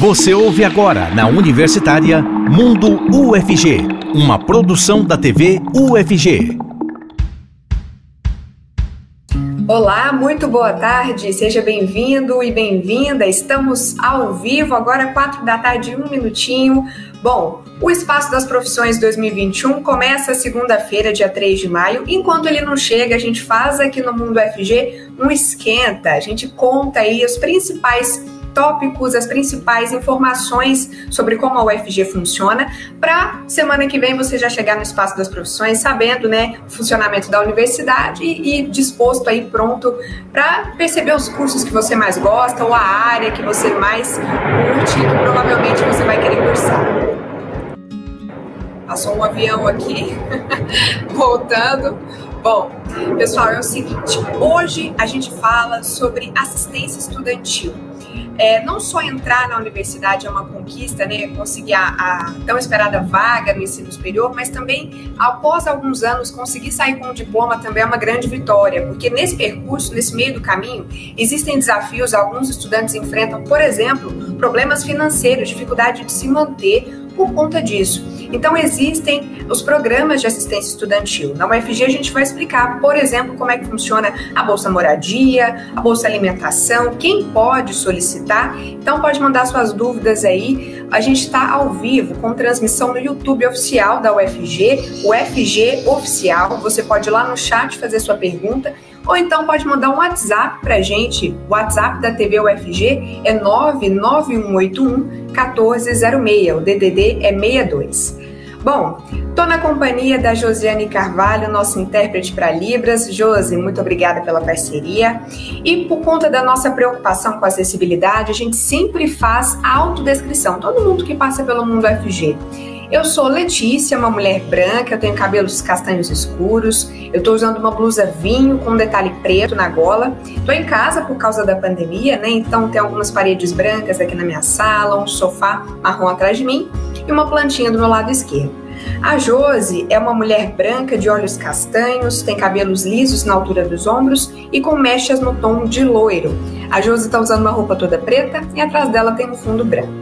Você ouve agora na Universitária Mundo UFG, uma produção da TV UFG. Olá, muito boa tarde, seja bem-vindo e bem-vinda. Estamos ao vivo, agora quatro da tarde, um minutinho. Bom, o Espaço das Profissões 2021 começa segunda-feira, dia 3 de maio. Enquanto ele não chega, a gente faz aqui no Mundo UFG um esquenta. A gente conta aí os principais tópicos, as principais informações sobre como a UFG funciona, para semana que vem você já chegar no espaço das profissões sabendo, né, o funcionamento da universidade e, e disposto aí pronto para perceber os cursos que você mais gosta ou a área que você mais curte, que provavelmente você vai querer cursar. Passou um avião aqui, voltando. Bom, pessoal, é o seguinte: hoje a gente fala sobre assistência estudantil é, não só entrar na universidade é uma conquista, né, conseguir a, a, tão esperada vaga no ensino superior, mas também, após alguns anos, conseguir sair com um diploma também é uma grande vitória, porque nesse percurso, nesse meio do caminho, existem desafios, alguns estudantes enfrentam, por exemplo, problemas financeiros, dificuldade de se manter por conta disso. Então, existem os programas de assistência estudantil. Na UFG, a gente vai explicar, por exemplo, como é que funciona a Bolsa Moradia, a Bolsa Alimentação, quem pode solicitar. Então, pode mandar suas dúvidas aí. A gente está ao vivo com transmissão no YouTube oficial da UFG, o UFG Oficial. Você pode ir lá no chat fazer sua pergunta ou então pode mandar um WhatsApp para gente. O WhatsApp da TV UFG é 99181 1406. O DDD é 62. Bom, estou na companhia da Josiane Carvalho, nossa intérprete para Libras. Josi, muito obrigada pela parceria. E por conta da nossa preocupação com a acessibilidade, a gente sempre faz autodescrição, todo mundo que passa pelo mundo FG. Eu sou Letícia, uma mulher branca, eu tenho cabelos castanhos escuros, eu estou usando uma blusa vinho com um detalhe preto na gola. Estou em casa por causa da pandemia, né? Então tem algumas paredes brancas aqui na minha sala, um sofá marrom atrás de mim e uma plantinha do meu lado esquerdo. A Josi é uma mulher branca de olhos castanhos, tem cabelos lisos na altura dos ombros e com mechas no tom de loiro. A Josi está usando uma roupa toda preta e atrás dela tem um fundo branco.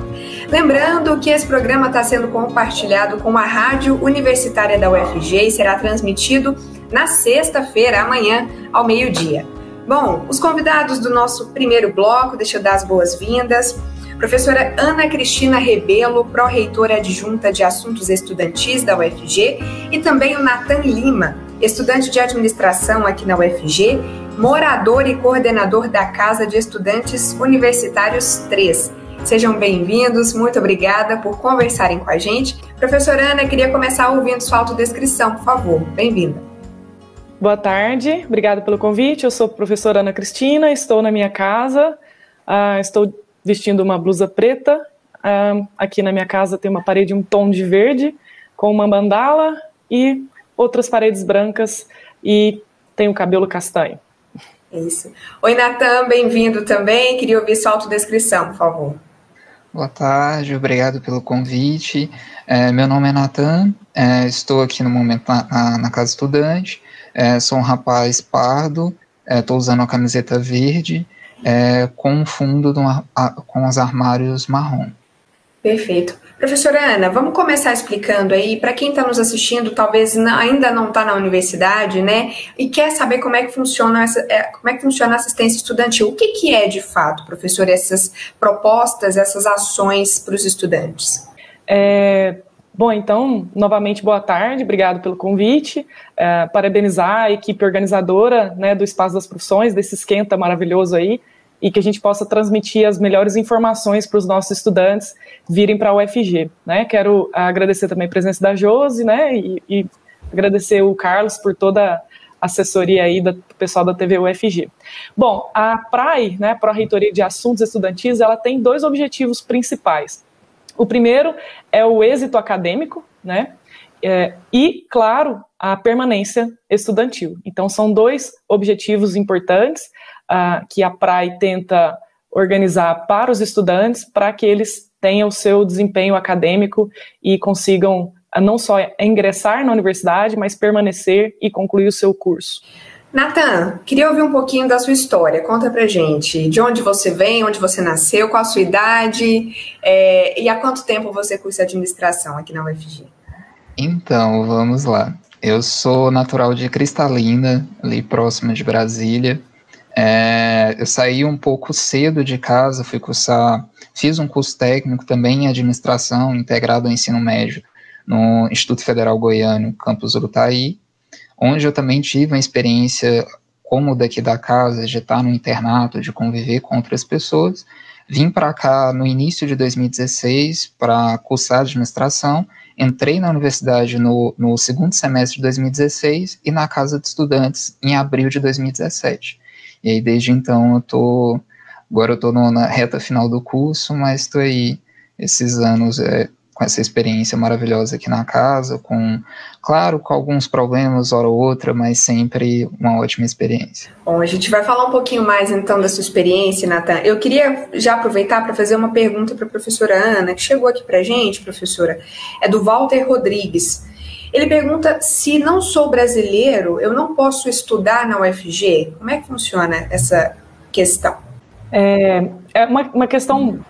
Lembrando que esse programa está sendo compartilhado com a Rádio Universitária da UFG e será transmitido na sexta-feira, amanhã, ao meio-dia. Bom, os convidados do nosso primeiro bloco, deixa eu dar as boas-vindas. Professora Ana Cristina Rebelo, pró-reitora adjunta de Assuntos Estudantis da UFG, e também o Natan Lima, estudante de administração aqui na UFG, morador e coordenador da Casa de Estudantes Universitários 3. Sejam bem-vindos, muito obrigada por conversarem com a gente. Professora Ana, queria começar ouvindo sua autodescrição, por favor. Bem-vinda. Boa tarde, obrigada pelo convite. Eu sou a professora Ana Cristina, estou na minha casa, uh, estou vestindo uma blusa preta. Uh, aqui na minha casa tem uma parede um tom de verde com uma mandala e outras paredes brancas e tenho cabelo castanho. Isso. Oi, Natan, bem-vindo também. Queria ouvir sua autodescrição, por favor. Boa tarde, obrigado pelo convite. É, meu nome é Natan, é, estou aqui no momento na, na, na Casa Estudante, é, sou um rapaz pardo, estou é, usando uma camiseta verde, é, com um fundo a, com os armários marrom. Perfeito. Professora Ana, vamos começar explicando aí, para quem está nos assistindo, talvez ainda não está na universidade, né, e quer saber como é que funciona essa, é, como é que funciona a assistência estudantil. O que, que é de fato, professor, essas propostas, essas ações para os estudantes? É, Bom, então, novamente, boa tarde, obrigado pelo convite. É, parabenizar a equipe organizadora né, do Espaço das Profissões, desse esquenta maravilhoso aí e que a gente possa transmitir as melhores informações para os nossos estudantes virem para a UFG. Né? Quero agradecer também a presença da Josi, né, e, e agradecer o Carlos por toda a assessoria aí do pessoal da TV UFG. Bom, a PRAE, né, Pró-Reitoria de Assuntos Estudantis, ela tem dois objetivos principais. O primeiro é o êxito acadêmico, né, é, e, claro, a permanência estudantil. Então, são dois objetivos importantes uh, que a PRAE tenta organizar para os estudantes, para que eles tenham o seu desempenho acadêmico e consigam uh, não só ingressar na universidade, mas permanecer e concluir o seu curso. Natan, queria ouvir um pouquinho da sua história. Conta pra gente de onde você vem, onde você nasceu, qual a sua idade é, e há quanto tempo você cursa administração aqui na UFG. Então, vamos lá. Eu sou natural de Cristalina, ali próximo de Brasília. É, eu saí um pouco cedo de casa, fui cursar, fiz um curso técnico também em administração, integrado ao ensino médio, no Instituto Federal Goiano, campus Urutaí onde eu também tive uma experiência como daqui da casa, de estar no internato, de conviver com outras pessoas. Vim para cá no início de 2016 para cursar administração. Entrei na universidade no, no segundo semestre de 2016 e na casa de estudantes em abril de 2017. E aí, desde então, eu tô. Agora eu estou na reta final do curso, mas estou aí esses anos é, com essa experiência maravilhosa aqui na casa, com, claro, com alguns problemas, hora ou outra, mas sempre uma ótima experiência. Bom, a gente vai falar um pouquinho mais então da sua experiência, Natan. Eu queria já aproveitar para fazer uma pergunta para a professora Ana, que chegou aqui para a gente, professora, é do Walter Rodrigues. Ele pergunta se não sou brasileiro, eu não posso estudar na UFG? Como é que funciona essa questão? É, é uma, uma questão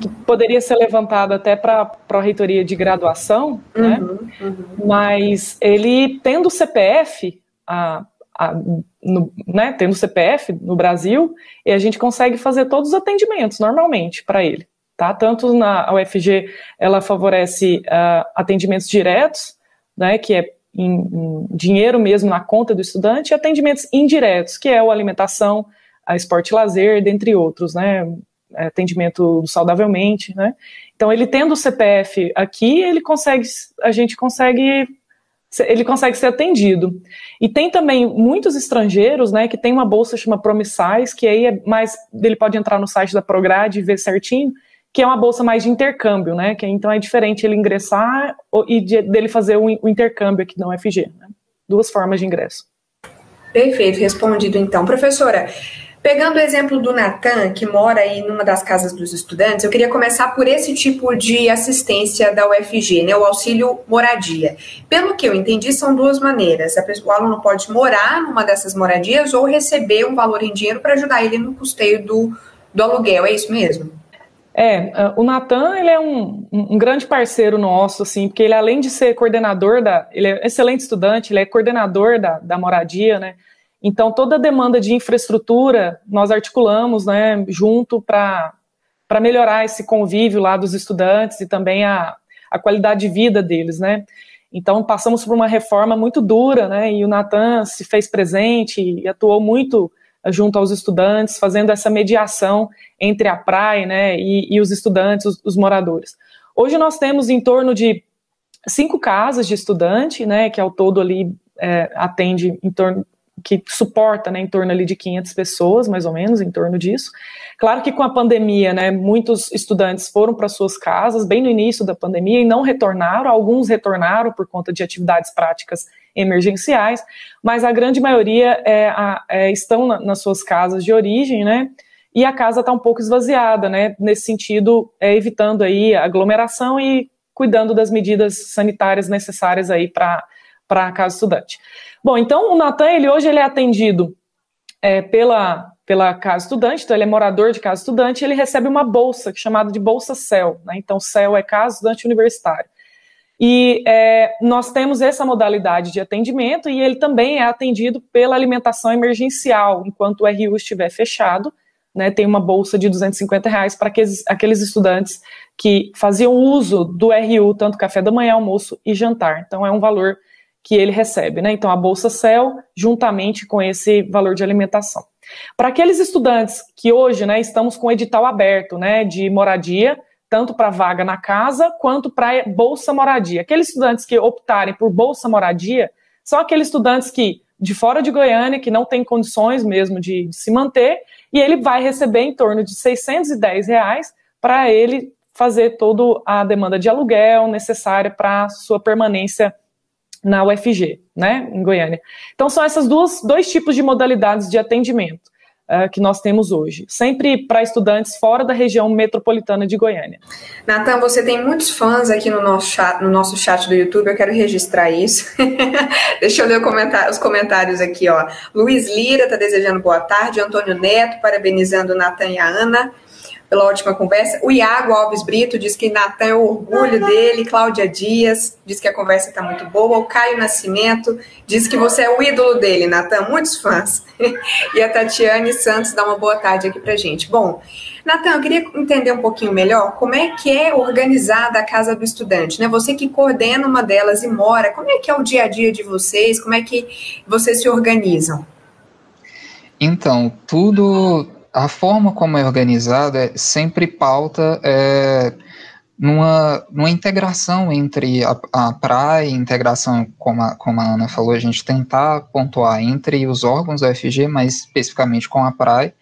que poderia ser levantada até para a reitoria de graduação, né? uhum, né? Uhum. mas ele tendo CPF, a, a, no, né, tendo CPF no Brasil, e a gente consegue fazer todos os atendimentos normalmente para ele. Tá? Tanto na UFG ela favorece uh, atendimentos diretos, né, que é em, em dinheiro mesmo na conta do estudante, e atendimentos indiretos, que é a alimentação, a esporte e lazer, dentre outros, né? Atendimento saudavelmente, né? Então, ele tendo o CPF aqui, ele consegue, a gente consegue, ele consegue ser atendido. E tem também muitos estrangeiros, né, que tem uma bolsa chama Promissais, que aí é mais, ele pode entrar no site da Prograde e ver certinho, que é uma bolsa mais de intercâmbio, né? Que então é diferente ele ingressar e de, dele fazer o, intercâmbio aqui na UFG. Né? Duas formas de ingresso. Perfeito, respondido então. Professora, Pegando o exemplo do Natan, que mora aí numa das casas dos estudantes, eu queria começar por esse tipo de assistência da UFG, né, o auxílio moradia. Pelo que eu entendi, são duas maneiras. Pessoa, o aluno pode morar numa dessas moradias ou receber um valor em dinheiro para ajudar ele no custeio do, do aluguel, é isso mesmo? É, o Natan, ele é um, um, grande parceiro nosso, assim, porque ele, além de ser coordenador da, ele é excelente estudante, ele é coordenador da, da moradia, né, então, toda a demanda de infraestrutura nós articulamos né, junto para melhorar esse convívio lá dos estudantes e também a, a qualidade de vida deles. Né? Então, passamos por uma reforma muito dura, né, e o Natan se fez presente e atuou muito junto aos estudantes, fazendo essa mediação entre a praia né, e, e os estudantes, os, os, moradores. Hoje nós temos em torno de cinco casas de estudante, né, que ao todo ali é, atende em torno que suporta né, em torno ali de 500 pessoas, mais ou menos, em torno disso. Claro que com a pandemia, né, muitos estudantes foram para suas casas bem no início da pandemia e não retornaram, alguns retornaram por conta de atividades práticas emergenciais, mas a grande maioria é, é, estão na, nas suas casas de origem, né, e a casa está um pouco esvaziada, né, nesse sentido, é, evitando aí aglomeração e cuidando das medidas sanitárias necessárias aí para a casa estudante. Bom, então o Natan, ele hoje ele é atendido é, pela, pela Casa Estudante, então ele é morador de Casa Estudante, ele recebe uma bolsa chamada de Bolsa CEL, né? então CEL é Casa Estudante Universitário. E é, nós temos essa modalidade de atendimento e ele também é atendido pela alimentação emergencial, enquanto o RU estiver fechado, né, tem uma bolsa de 250 reais para aqueles, estudantes que faziam uso do RU, tanto café da manhã, almoço e jantar. Então é um valor que ele recebe, né? Então, a Bolsa CEL, juntamente com esse valor de alimentação. Para aqueles estudantes que hoje, né, estamos com edital aberto, né, de moradia, tanto para vaga na casa quanto para Bolsa Moradia. Aqueles estudantes que optarem por Bolsa Moradia são aqueles estudantes que, de fora de Goiânia, que não têm condições mesmo de, de se manter, e ele vai receber em torno de 610 reais para ele fazer toda a demanda de aluguel necessária para sua permanência na UFG, né, em Goiânia. Então são duas dois tipos de modalidades de atendimento. Uh, que nós temos hoje, sempre para estudantes fora da região metropolitana de Goiânia. Natan, você tem muitos fãs aqui no nosso chat, no nosso chat do YouTube, eu quero registrar isso. Deixa eu ler comentário, os comentários aqui, ó. Luiz Lira está desejando boa tarde, Antônio Neto parabenizando Natan e a Ana pela ótima conversa. O Iago Alves Brito diz que Natan é o orgulho dele. Cláudia Dias diz que a conversa está muito boa. O Caio Nascimento diz que você é o ídolo dele, Natan. Muitos fãs. e a Tatiane Santos dá uma boa tarde aqui para gente. Bom, Natan, eu queria entender um pouquinho melhor como é que é organizada a Casa do Estudante, né? Você que coordena uma delas e mora, como é que é o dia a dia de vocês? Como é que vocês se organizam? Então, tudo a forma como é organizada é sempre pauta é, numa, numa integração entre a, a praia, integração, como a, como a Ana falou, a gente tentar pontuar entre os órgãos da UFG, mais especificamente com a praia,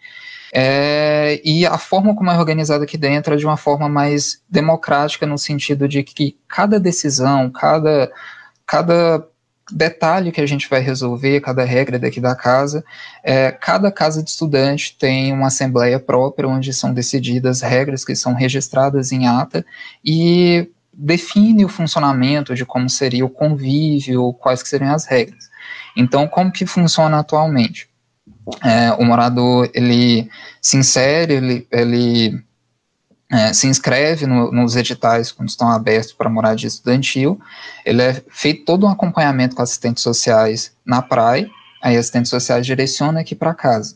é, e a forma como é organizada aqui dentro é de uma forma mais democrática, no sentido de que cada decisão, cada, cada detalhe que a gente vai resolver, cada regra daqui da casa. É, cada casa de estudante tem uma assembleia própria, onde são decididas regras que são registradas em ata e define o funcionamento de como seria o convívio, quais que seriam as regras. Então, como que funciona atualmente? É, o morador, ele se insere, ele, ele é, se inscreve no, nos editais quando estão abertos para moradia estudantil. Ele é feito todo um acompanhamento com assistentes sociais na praia, aí assistentes sociais direcionam aqui para casa.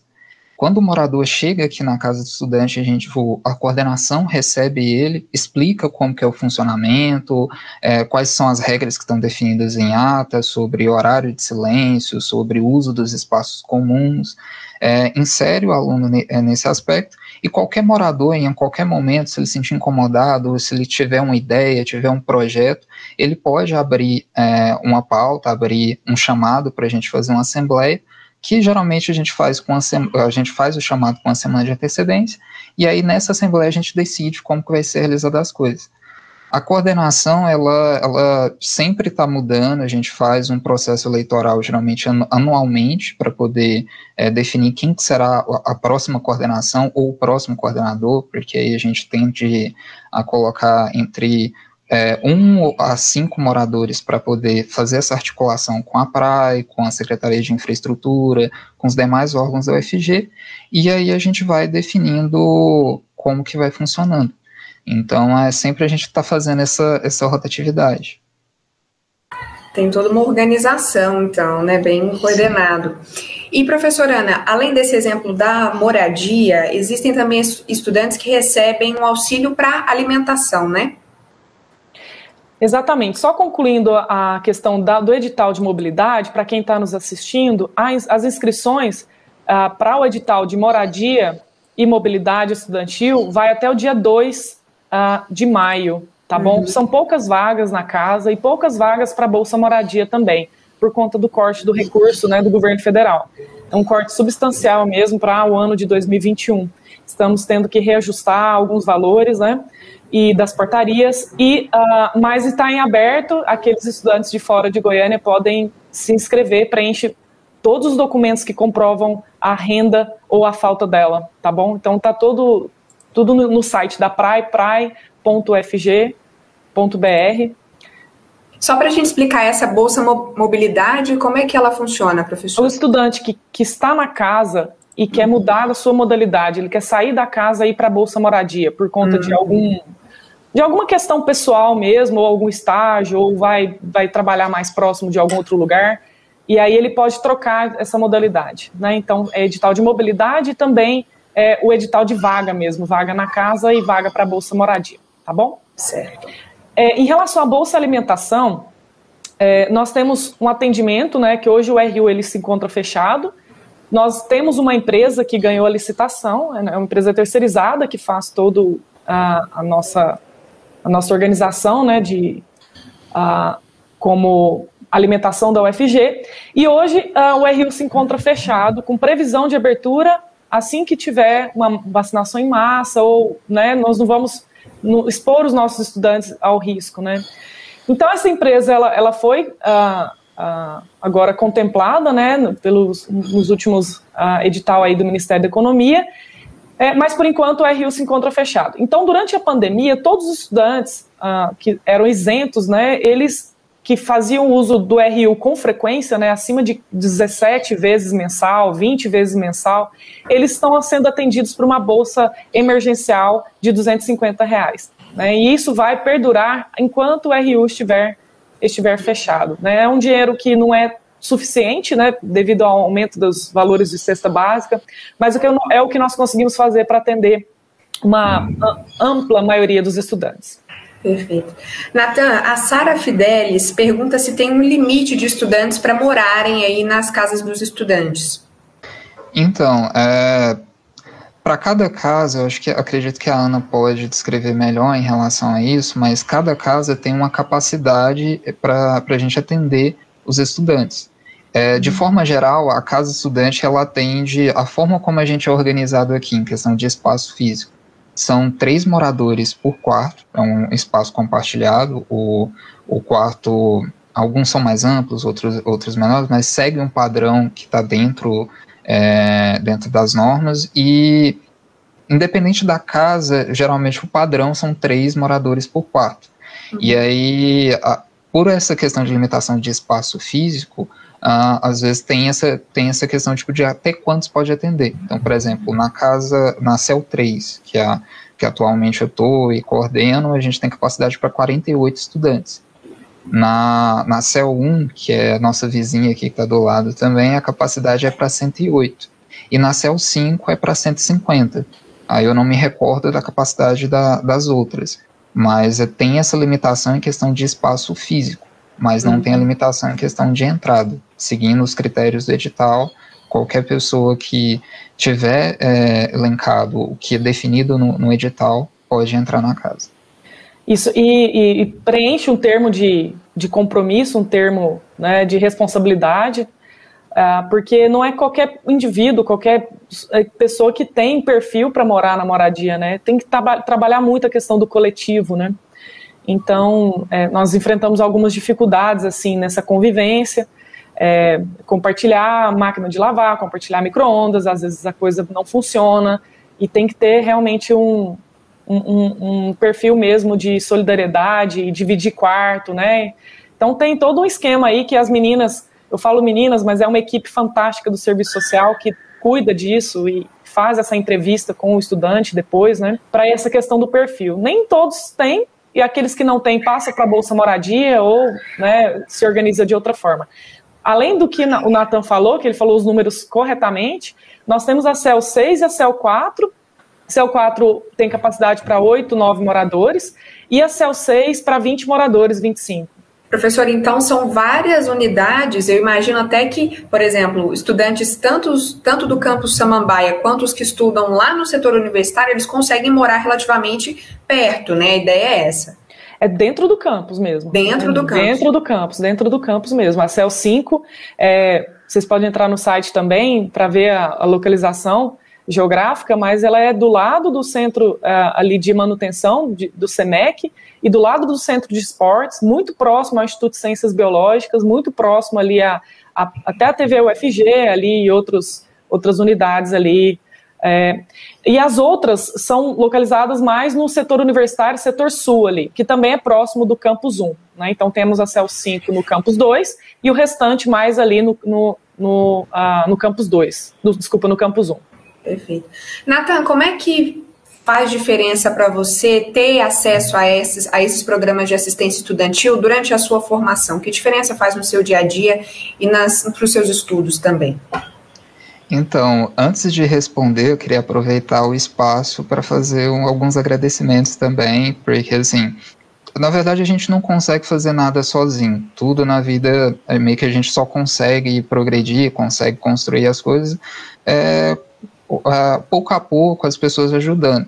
Quando o morador chega aqui na casa do estudante, a gente a coordenação recebe ele, explica como que é o funcionamento, é, quais são as regras que estão definidas em ata sobre horário de silêncio, sobre uso dos espaços comuns, é, insere o aluno é, nesse aspecto e qualquer morador, em qualquer momento, se ele se sentir incomodado, se ele tiver uma ideia, tiver um projeto, ele pode abrir é, uma pauta, abrir um chamado para a gente fazer uma assembleia, que geralmente a gente faz com a, a gente faz o chamado com uma semana de antecedência, e aí nessa assembleia a gente decide como que vai ser realizada as coisas. A coordenação, ela, ela sempre está mudando, a gente faz um processo eleitoral geralmente anualmente para poder é, definir quem será a próxima coordenação ou o próximo coordenador, porque aí a gente tende a colocar entre é, um a cinco moradores para poder fazer essa articulação com a PRAE, com a Secretaria de Infraestrutura, com os demais órgãos da UFG, e aí a gente vai definindo como que vai funcionando. Então, é sempre a gente está fazendo essa, essa rotatividade. Tem toda uma organização, então, né, bem coordenado. E, professora Ana, além desse exemplo da moradia, existem também estudantes que recebem um auxílio para alimentação, né? Exatamente. Só concluindo a questão da, do edital de mobilidade, para quem está nos assistindo, as, as inscrições ah, para o edital de moradia e mobilidade estudantil vai até o dia 2 uh, de maio, tá uhum. bom? São poucas vagas na casa e poucas vagas para Bolsa Moradia também, por conta do corte do recurso né, do governo federal. É um corte substancial mesmo para o ano de 2021. Estamos tendo que reajustar alguns valores, né? E das portarias, e uh, mas está em aberto, aqueles estudantes de fora de Goiânia podem se inscrever, preenche todos os documentos que comprovam a renda ou a falta dela, tá bom? Então está todo tudo no, no site da PRAE, prae.fg.br. Só para a gente explicar essa Bolsa Mobilidade, como é que ela funciona, professor? O estudante que, que está na casa e quer uhum. mudar a sua modalidade, ele quer sair da casa e ir para a Bolsa Moradia por conta uhum. de algum de alguma questão pessoal mesmo, ou algum estágio, ou vai, vai trabalhar mais próximo de algum outro lugar, e aí ele pode trocar essa modalidade. Né? Então, é edital de mobilidade e também é, o edital de vaga mesmo, vaga na casa e vaga para Bolsa Moradia, tá bom? Certo. É, em relação à Bolsa Alimentação, é, nós temos um atendimento, né, que hoje o RU ele se encontra fechado, nós temos uma empresa que ganhou a licitação, é uma empresa terceirizada que faz todo a, a nossa a nossa organização, né, de a, como alimentação da UFG, e hoje a, o RU se encontra fechado, com previsão de abertura assim que tiver uma vacinação em massa, ou né, nós não vamos no, expor os nossos estudantes ao risco. Né? Então, essa empresa ela, ela foi uh, uh, agora contemplada, né, pelos nos últimos uh, edital aí do Ministério da Economia, é, mas por enquanto o RU se encontra fechado. Então, durante a pandemia, todos os estudantes uh, que eram isentos, né, eles que faziam uso do RU com frequência, né, acima de 17 vezes mensal, 20 vezes mensal, eles estão sendo atendidos por uma bolsa emergencial de 250 reais. Né, e isso vai perdurar enquanto o RU estiver, estiver fechado. Né, é um dinheiro que não é suficiente, né, devido ao aumento dos valores de cesta básica, mas o que é o que nós conseguimos fazer para atender uma ampla maioria dos estudantes. Perfeito. Natan, a Sara Fidelis pergunta se tem um limite de estudantes para morarem aí nas casas dos estudantes. Então, é, para cada casa, eu acho que acredito que a Ana pode descrever melhor em relação a isso, mas cada casa tem uma capacidade para a gente atender os estudantes. É, de uhum. forma geral, a casa estudante ela atende a forma como a gente é organizado aqui em questão de espaço físico são três moradores por quarto, é um espaço compartilhado, o, o quarto, alguns são mais amplos, outros, outros menores, mas segue um padrão que está dentro, é, dentro das normas, e independente da casa, geralmente o padrão são três moradores por quarto. Uhum. E aí, a, por essa questão de limitação de espaço físico, Uh, às vezes tem essa, tem essa questão tipo, de até quantos pode atender. Então, por exemplo, na casa, na CEL 3, que, é que atualmente eu estou e coordeno, a gente tem capacidade para 48 estudantes. Na, na CEL 1, que é a nossa vizinha aqui que está do lado também, a capacidade é para 108. E na CEL 5 é para 150. Aí eu não me recordo da capacidade da, das outras. Mas tem essa limitação em questão de espaço físico mas não uhum. tem a limitação em questão de entrada. Seguindo os critérios do edital, qualquer pessoa que tiver é, elencado o que é definido no, no, edital pode entrar na casa. Isso, e, e, preenche um termo de, de compromisso, um termo né, de responsabilidade, uh, porque não é qualquer indivíduo, qualquer é, pessoa que tem perfil para morar na moradia, né? Tem que traba trabalhar muito a questão do coletivo, né? Então, é, nós enfrentamos algumas dificuldades assim nessa convivência. É, compartilhar máquina de lavar, compartilhar micro-ondas, às vezes a coisa não funciona e tem que ter realmente um, um, um perfil mesmo de solidariedade, dividir quarto, né? Então tem todo um esquema aí que as meninas, eu falo meninas, mas é uma equipe fantástica do serviço social que cuida disso e faz essa entrevista com o estudante depois, né? Para essa questão do perfil. Nem todos têm, e aqueles que não têm passa para a Bolsa Moradia ou né, se organiza de outra forma. Além do que o Nathan falou, que ele falou os números corretamente, nós temos a CEL 6 e a CEL 4. A CEL 4 tem capacidade para 8, 9 moradores, e a CEL 6 para 20 moradores, 25. Professor, então são várias unidades. Eu imagino até que, por exemplo, estudantes tanto, tanto do campus Samambaia quanto os que estudam lá no setor universitário, eles conseguem morar relativamente perto, né? A ideia é essa. É dentro do campus mesmo. Dentro do campus. Dentro do campus, dentro do campus mesmo. A CEL 5, é, vocês podem entrar no site também para ver a, a localização geográfica, mas ela é do lado do centro uh, ali de manutenção de, do SEMEC e do lado do centro de esportes, muito próximo ao Instituto de Ciências Biológicas, muito próximo ali a, a até a TV UFG ali e outros, outras unidades ali. É, e as outras são localizadas mais no setor universitário, setor sul ali, que também é próximo do campus 1. Né? Então temos a CEL 5 no campus 2 e o restante mais ali no, no, no, uh, no campus 2, no, desculpa, no campus 1. Perfeito. Nathan, como é que faz diferença para você ter acesso a esses, a esses programas de assistência estudantil durante a sua formação? Que diferença faz no seu dia a dia e para os seus estudos também? Então, antes de responder, eu queria aproveitar o espaço para fazer um, alguns agradecimentos também, porque assim, na verdade a gente não consegue fazer nada sozinho. Tudo na vida é meio que a gente só consegue progredir, consegue construir as coisas é, uh, pouco a pouco as pessoas ajudando.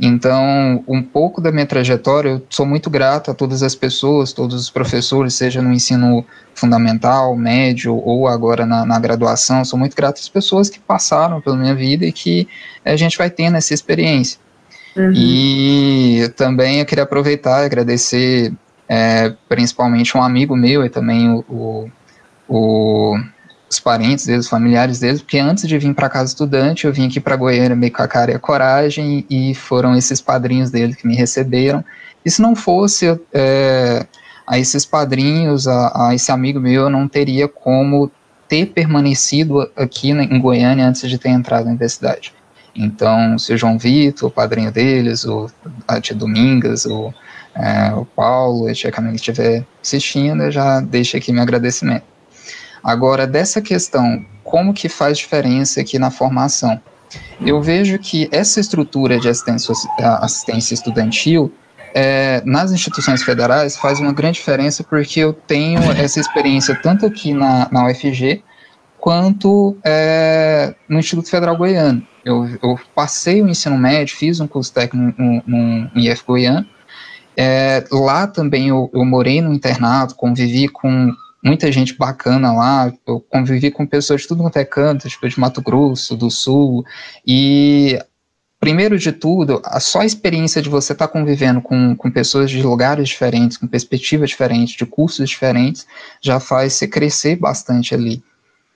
Então, um pouco da minha trajetória, eu sou muito grato a todas as pessoas, todos os professores, seja no ensino fundamental, médio ou agora na, na graduação, sou muito grato às pessoas que passaram pela minha vida e que a gente vai tendo essa experiência. Uhum. E também eu queria aproveitar e agradecer é, principalmente um amigo meu e também o, o o, os parentes deles, os familiares deles, porque antes de vir para casa estudante, eu vim aqui para Goiânia meio com a cara e a coragem, e foram esses padrinhos dele que me receberam. E se não fosse é, a esses padrinhos, a, a, esse amigo meu, eu não teria como ter permanecido aqui em Goiânia antes de ter entrado na universidade. Então, se o João Vitor, o padrinho deles, o, a tia Domingas, o, é, o Paulo, a tia Camila estiver assistindo, eu já deixo aqui meu agradecimento. Agora, dessa questão, como que faz diferença aqui na formação? Eu vejo que essa estrutura de assistência, assistência estudantil é, nas instituições federais faz uma grande diferença porque eu tenho essa experiência tanto aqui na, na UFG quanto é, no Instituto Federal Goiano. Eu, eu, passei o ensino médio, fiz um curso técnico no, no, IF Goiano. É, lá também eu, eu morei no internato, convivi com muita gente bacana lá, eu convivi com pessoas de tudo quanto é canto, tipo de Mato Grosso, do Sul, e primeiro de tudo, a só a experiência de você estar tá convivendo com, com pessoas de lugares diferentes, com perspectivas diferentes, de cursos diferentes, já faz você crescer bastante ali.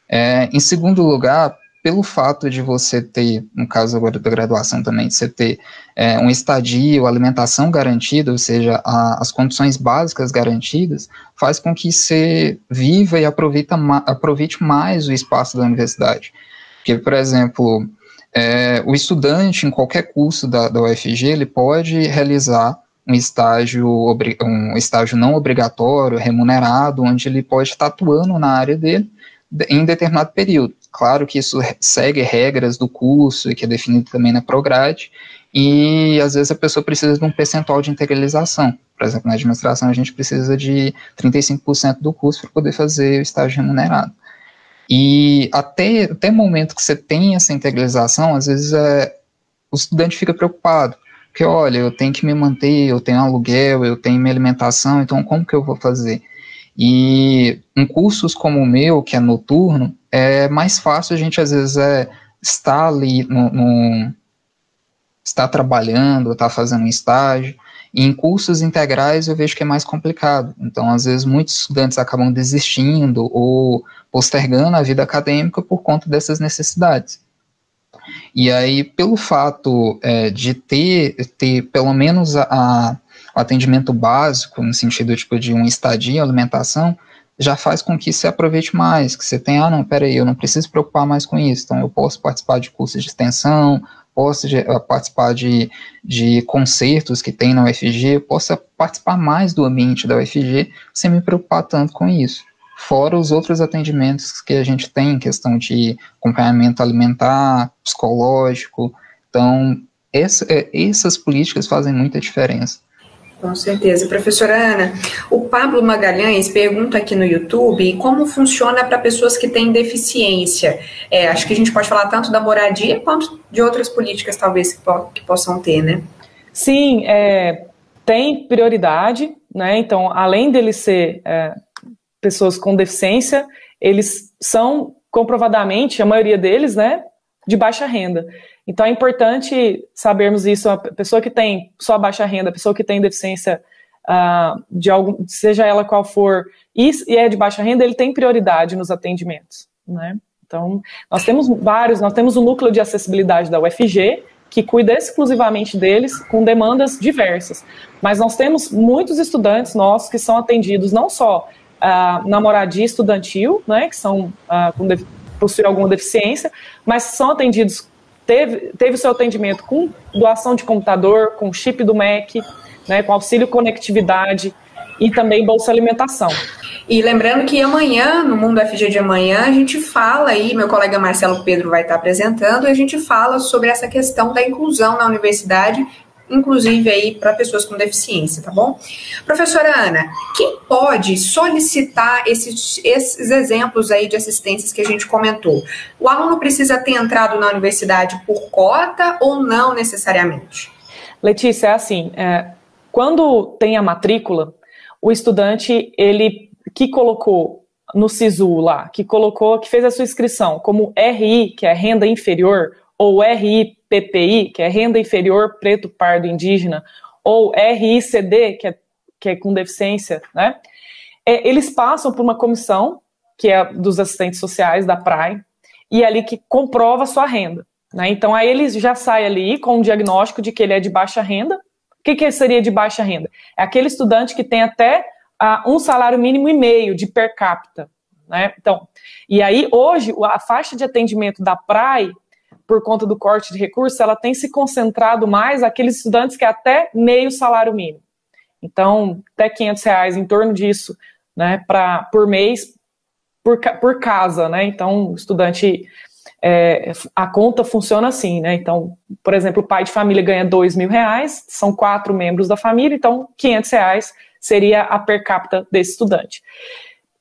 É, em segundo lugar, pelo fato de você ter, no caso agora da graduação também, você ter é, um estadio, alimentação garantida, ou seja, a, as condições básicas garantidas, faz com que você viva e aproveita, aproveite mais o espaço da universidade. Porque, por exemplo, é, o estudante, em qualquer curso da, da UFG, ele pode realizar um estágio, um estágio não obrigatório, remunerado, onde ele pode estar atuando na área dele em determinado período. Claro que isso segue regras do curso, que é definido também na Prograde, e às vezes a pessoa precisa de um percentual de integralização. Por exemplo, na administração a gente precisa de 35% do curso para poder fazer o estágio remunerado. E até, até o momento que você tem essa integralização, às vezes é, o estudante fica preocupado, porque olha, eu tenho que me manter, eu tenho aluguel, eu tenho minha alimentação, então como que eu vou fazer? E em cursos como o meu, que é noturno, é mais fácil a gente às vezes é, estar ali no, no estar trabalhando, estar fazendo um estágio, e em cursos integrais eu vejo que é mais complicado. Então, às vezes, muitos estudantes acabam desistindo ou postergando a vida acadêmica por conta dessas necessidades. E aí, pelo fato é, de ter, ter pelo menos a, a, atendimento básico, no sentido tipo, de um estadia, alimentação, já faz com que você aproveite mais, que você tenha, ah, não, peraí, eu não preciso preocupar mais com isso, então eu posso participar de cursos de extensão, posso eh, participar de, de concertos que tem na UFG, possa participar mais do ambiente da UFG sem me preocupar tanto com isso. Fora os outros atendimentos que a gente tem, questão de acompanhamento alimentar, psicológico. Então, essa, eh, essas políticas fazem muita diferença. Com certeza. Professora Ana, o Pablo Magalhães pergunta aqui no YouTube como funciona para pessoas que têm deficiência. É, acho que a gente pode falar tanto da moradia quanto de outras políticas, talvez, que, po que possam ter, né? Sim, é, tem prioridade, né? Então, além deles ser é, pessoas com deficiência, eles são comprovadamente, a maioria deles, né, de baixa renda. Então é importante sabermos isso. A pessoa que tem só baixa renda, a pessoa que tem deficiência uh, de algum, seja ela qual for, e, e, é de baixa renda, ele tem prioridade nos atendimentos, né? Então, nós temos vários, nós temos o núcleo de acessibilidade da UFG, que cuida exclusivamente deles, com demandas diversas. Mas nós temos muitos estudantes nossos que são atendidos não só uh, na moradia estudantil, né, que são uh, com possuem alguma deficiência, mas são atendidos teve, teve seu atendimento com doação de computador, com chip do MEC, né, com auxílio conectividade e também bolsa alimentação. E lembrando que amanhã, no Mundo FG de amanhã, a gente fala aí, meu colega Marcelo Pedro vai estar apresentando, a gente fala sobre essa questão da inclusão na universidade inclusive aí para pessoas com deficiência, tá bom? Professora Ana, quem pode solicitar esses, esses exemplos aí de assistências que a gente comentou? O aluno precisa ter entrado na universidade por cota ou não necessariamente? Letícia, é assim, é, quando tem a matrícula, o estudante, ele que colocou no SISU lá, que colocou, que fez a sua inscrição como RI, que é renda inferior, ou RIPPI, que é renda inferior preto pardo indígena, ou RICD, que é, que é com deficiência, né? É, eles passam por uma comissão que é dos assistentes sociais da PRAE, e é ali que comprova a sua renda. Né? Então, aí ele já sai ali com um diagnóstico de que ele é de baixa renda. O que, que seria de baixa renda? É aquele estudante que tem até uh, um salário mínimo e meio de per capita. Né? Então, e aí hoje a faixa de atendimento da PRAE, por conta do corte de recursos, ela tem se concentrado mais aqueles estudantes que é até meio salário mínimo. Então, até 500 reais, em torno disso, né, pra, por mês, por, por casa, né? Então, estudante, é, a conta funciona assim, né? Então, por exemplo, o pai de família ganha dois mil reais, são quatro membros da família, então 500 reais seria a per capita desse estudante.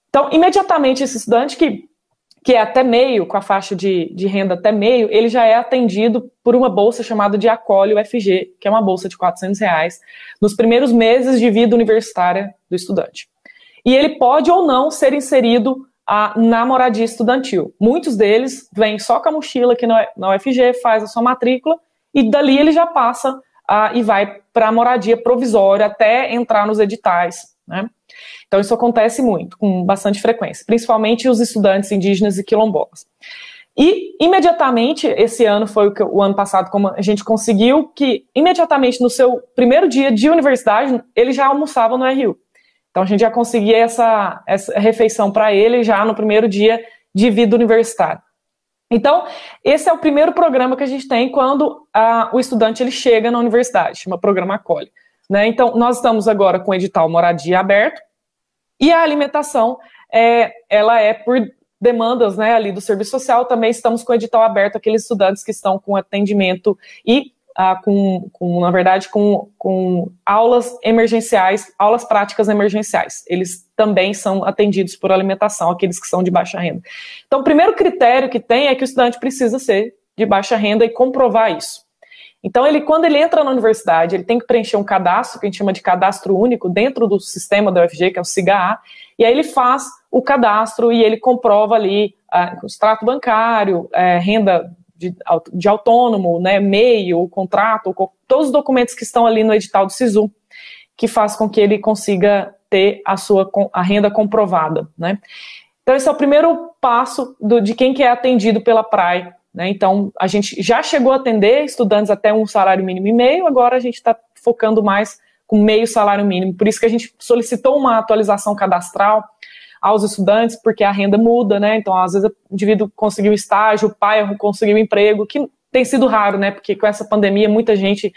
Então, imediatamente, esse estudante que, que é até meio, com a faixa de, de renda até meio, ele já é atendido por uma bolsa chamada de Acolhe UFG, que é uma bolsa de 400 reais, nos primeiros meses de vida universitária do estudante. E ele pode ou não ser inserido a, na moradia estudantil. Muitos deles vêm só com a mochila aqui na, UFG, faz a sua matrícula, e dali ele já passa a, e vai para a moradia provisória até entrar nos editais. Né? Então, isso acontece muito, com bastante frequência, principalmente os estudantes indígenas e quilombolas. E, imediatamente, esse ano foi o, que, o ano passado, como a gente conseguiu, que imediatamente no seu primeiro dia de universidade, ele já almoçava no RU. Então, a gente já conseguia essa, essa refeição para ele já no primeiro dia de vida universitária. Então, esse é o primeiro programa que a gente tem quando a, o estudante ele chega na universidade, chama Programa Acolhe. Né? Então, nós estamos agora com o edital Moradia aberto, e a alimentação, é, ela é por demandas né, ali do serviço social, também estamos com o edital aberto aqueles estudantes que estão com atendimento e ah, com, com, na verdade, com, com aulas emergenciais, aulas práticas emergenciais. Eles também são atendidos por alimentação, aqueles que são de baixa renda. Então, o primeiro critério que tem é que o estudante precisa ser de baixa renda e comprovar isso. Então, ele, quando ele entra na universidade, ele tem que preencher um cadastro, que a gente chama de cadastro único, dentro do sistema da UFG, que é o SIGA, e aí ele faz o cadastro e ele comprova ali uh, extrato bancário, uh, renda de, de, autônomo, né, MEI, o contrato, todos os documentos que estão ali no edital do SISU, que faz com que ele consiga ter a sua a renda comprovada, né. Então, esse é o primeiro passo do, de quem que é atendido pela PRAE né? Então, a gente já chegou a atender estudantes até um salário mínimo e meio, agora a gente está focando mais com meio salário mínimo. Por isso que a gente solicitou uma atualização cadastral aos estudantes, porque a renda muda, né? Então, às vezes, o indivíduo conseguiu estágio, o pai conseguiu emprego, que tem sido raro, né? Porque com essa pandemia, muita gente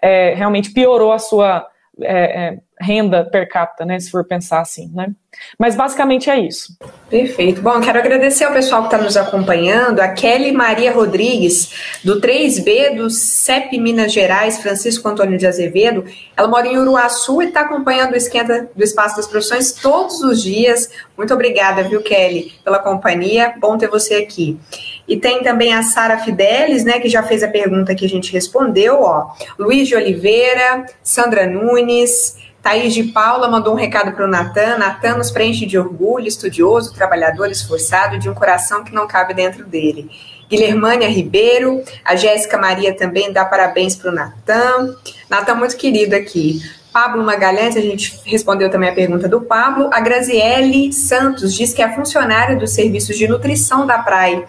é, realmente piorou a sua é, é, renda per capita, né? Se for pensar assim, né? Mas basicamente é isso. Perfeito. Bom, quero agradecer ao pessoal que está nos acompanhando, a Kelly Maria Rodrigues, do 3B do CEP Minas Gerais, Francisco Antônio de Azevedo. Ela mora em Uruaçu e está acompanhando o Esquenta do Espaço das Profissões todos os dias. Muito obrigada, viu, Kelly, pela companhia. Bom ter você aqui. E tem também a Sara Fidelis, né, que já fez a pergunta que a gente respondeu, ó. Luiz de Oliveira, Sandra Nunes, Thaís de Paula mandou um recado para o Natan. Natan nos preenche de orgulho, estudioso, trabalhador, esforçado, de um coração que não cabe dentro dele. Guilhermânia Ribeiro, a Jéssica Maria também dá parabéns para o Natan. Natan muito querido aqui. Pablo Magalhães, a gente respondeu também a pergunta do Pablo. A Graziele Santos diz que é funcionária dos serviços de nutrição da praia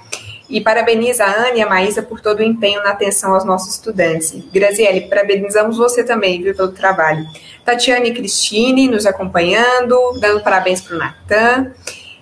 e parabeniza a Ana e a Maísa por todo o empenho na atenção aos nossos estudantes. Graziele, parabenizamos você também, viu, pelo trabalho. Tatiane Cristine nos acompanhando, dando parabéns para o Natan.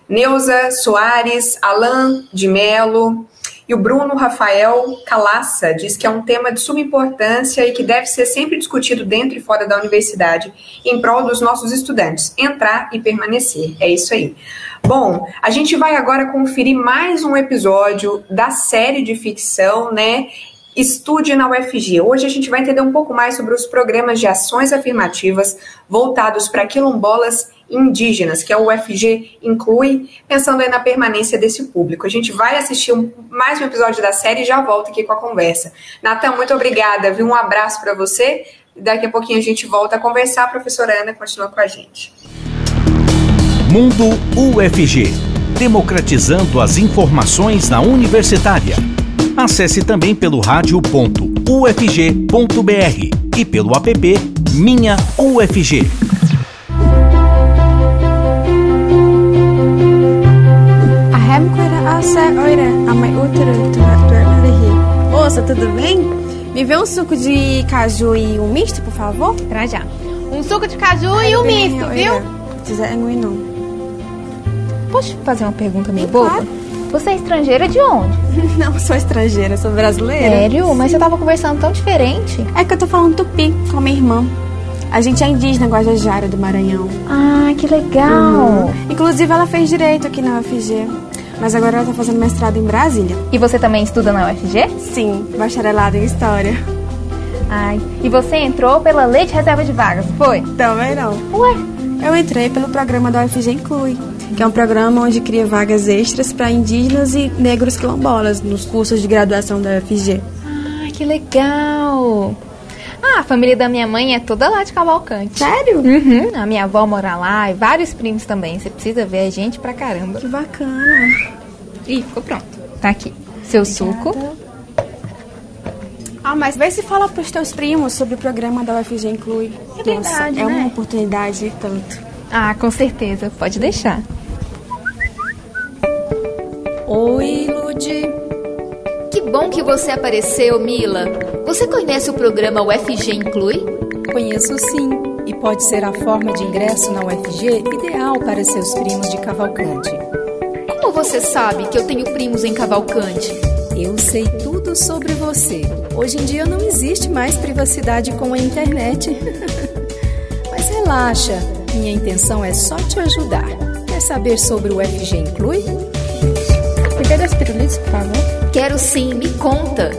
Neuza Soares, Alain de Melo, e o Bruno Rafael Calaça diz que é um tema de suma importância e que deve ser sempre discutido dentro e fora da universidade, em prol dos nossos estudantes, entrar e permanecer. É isso aí. Bom, a gente vai agora conferir mais um episódio da série de ficção, né? Estude na UFG. Hoje a gente vai entender um pouco mais sobre os programas de ações afirmativas voltados para quilombolas indígenas, que a UFG inclui, pensando na permanência desse público. A gente vai assistir um, mais um episódio da série e já volta aqui com a conversa. Natan, muito obrigada, viu? Um abraço para você. Daqui a pouquinho a gente volta a conversar. A professora Ana continua com a gente. Mundo UFG democratizando as informações na universitária. Acesse também pelo rádio.ufg.br e pelo app Minha UFG. Moça, tudo bem? Me vê um suco de caju e um misto, por favor? Pra já. Um suco de caju e um misto, viu? Quiser não. Posso fazer uma pergunta meio boba? Você é estrangeira de onde? Não sou estrangeira, sou brasileira. Sério? Mas você tava conversando tão diferente. É que eu tô falando tupi com a minha irmã. A gente é indígena Guajajara do Maranhão. Ah, que legal. Uhum. Inclusive, ela fez direito aqui na UFG. Mas agora ela tá fazendo mestrado em Brasília. E você também estuda na UFG? Sim, bacharelado em História. Ai, e você entrou pela Lei de Reserva de Vagas, foi? Também não. Ué? Eu entrei pelo programa da UFG Inclui, que é um programa onde cria vagas extras para indígenas e negros quilombolas nos cursos de graduação da UFG. Ah, que legal! Ah, a família da minha mãe é toda lá de Cavalcante. Sério? Uhum. A minha avó mora lá e vários primos também. Você precisa ver a gente pra caramba. Que bacana. Ih, ficou pronto. Tá aqui. Seu Obrigada. suco. Ah, mas vê se fala pros teus primos sobre o programa da UFG Inclui. É verdade, Nossa, é uma oportunidade tanto. Ah, com certeza. Pode deixar. Oi, Ludi bom que você apareceu, Mila. Você conhece o programa UFG Inclui? Conheço sim, e pode ser a forma de ingresso na UFG ideal para seus primos de Cavalcante. Como você sabe que eu tenho primos em Cavalcante? Eu sei tudo sobre você. Hoje em dia não existe mais privacidade com a internet. Mas relaxa, minha intenção é só te ajudar. Quer saber sobre o UFG Inclui? Cuida das pirulitas, por favor. Quero sim, me conta.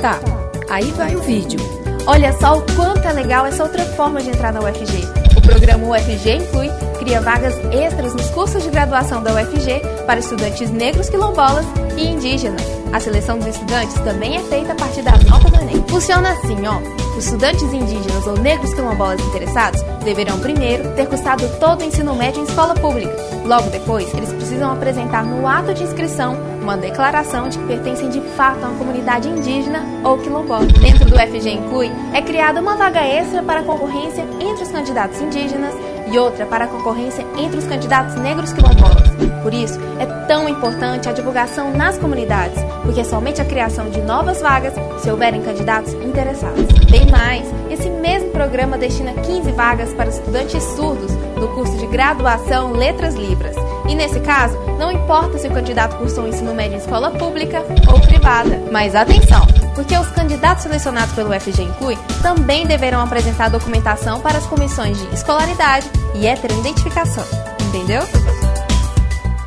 Tá, aí vai o vídeo. Olha só o quanto é legal essa outra forma de entrar na UFG. O programa UFG Inclui cria vagas extras nos cursos de graduação da UFG para estudantes negros quilombolas e indígenas. A seleção dos estudantes também é feita a partir da nota do Enem. Funciona assim, ó. Estudantes indígenas ou negros quilombolas interessados deverão primeiro ter cursado todo o ensino médio em escola pública. Logo depois, eles precisam apresentar no ato de inscrição uma declaração de que pertencem de fato a uma comunidade indígena ou quilombola. Dentro do FG Inclui, é criada uma vaga extra para concorrência entre os candidatos indígenas e outra para concorrência entre os candidatos negros quilombolas. Por isso, é tão importante a divulgação nas comunidades, porque é somente a criação de novas vagas se houverem candidatos interessados. Tem mais, esse mesmo programa destina 15 vagas para estudantes surdos no curso de graduação Letras Libras. E nesse caso, não importa se o candidato cursou ensino médio em escola pública ou privada. Mas atenção, porque os candidatos selecionados pelo FG Inclui também deverão apresentar documentação para as comissões de escolaridade e heteroidentificação. Entendeu?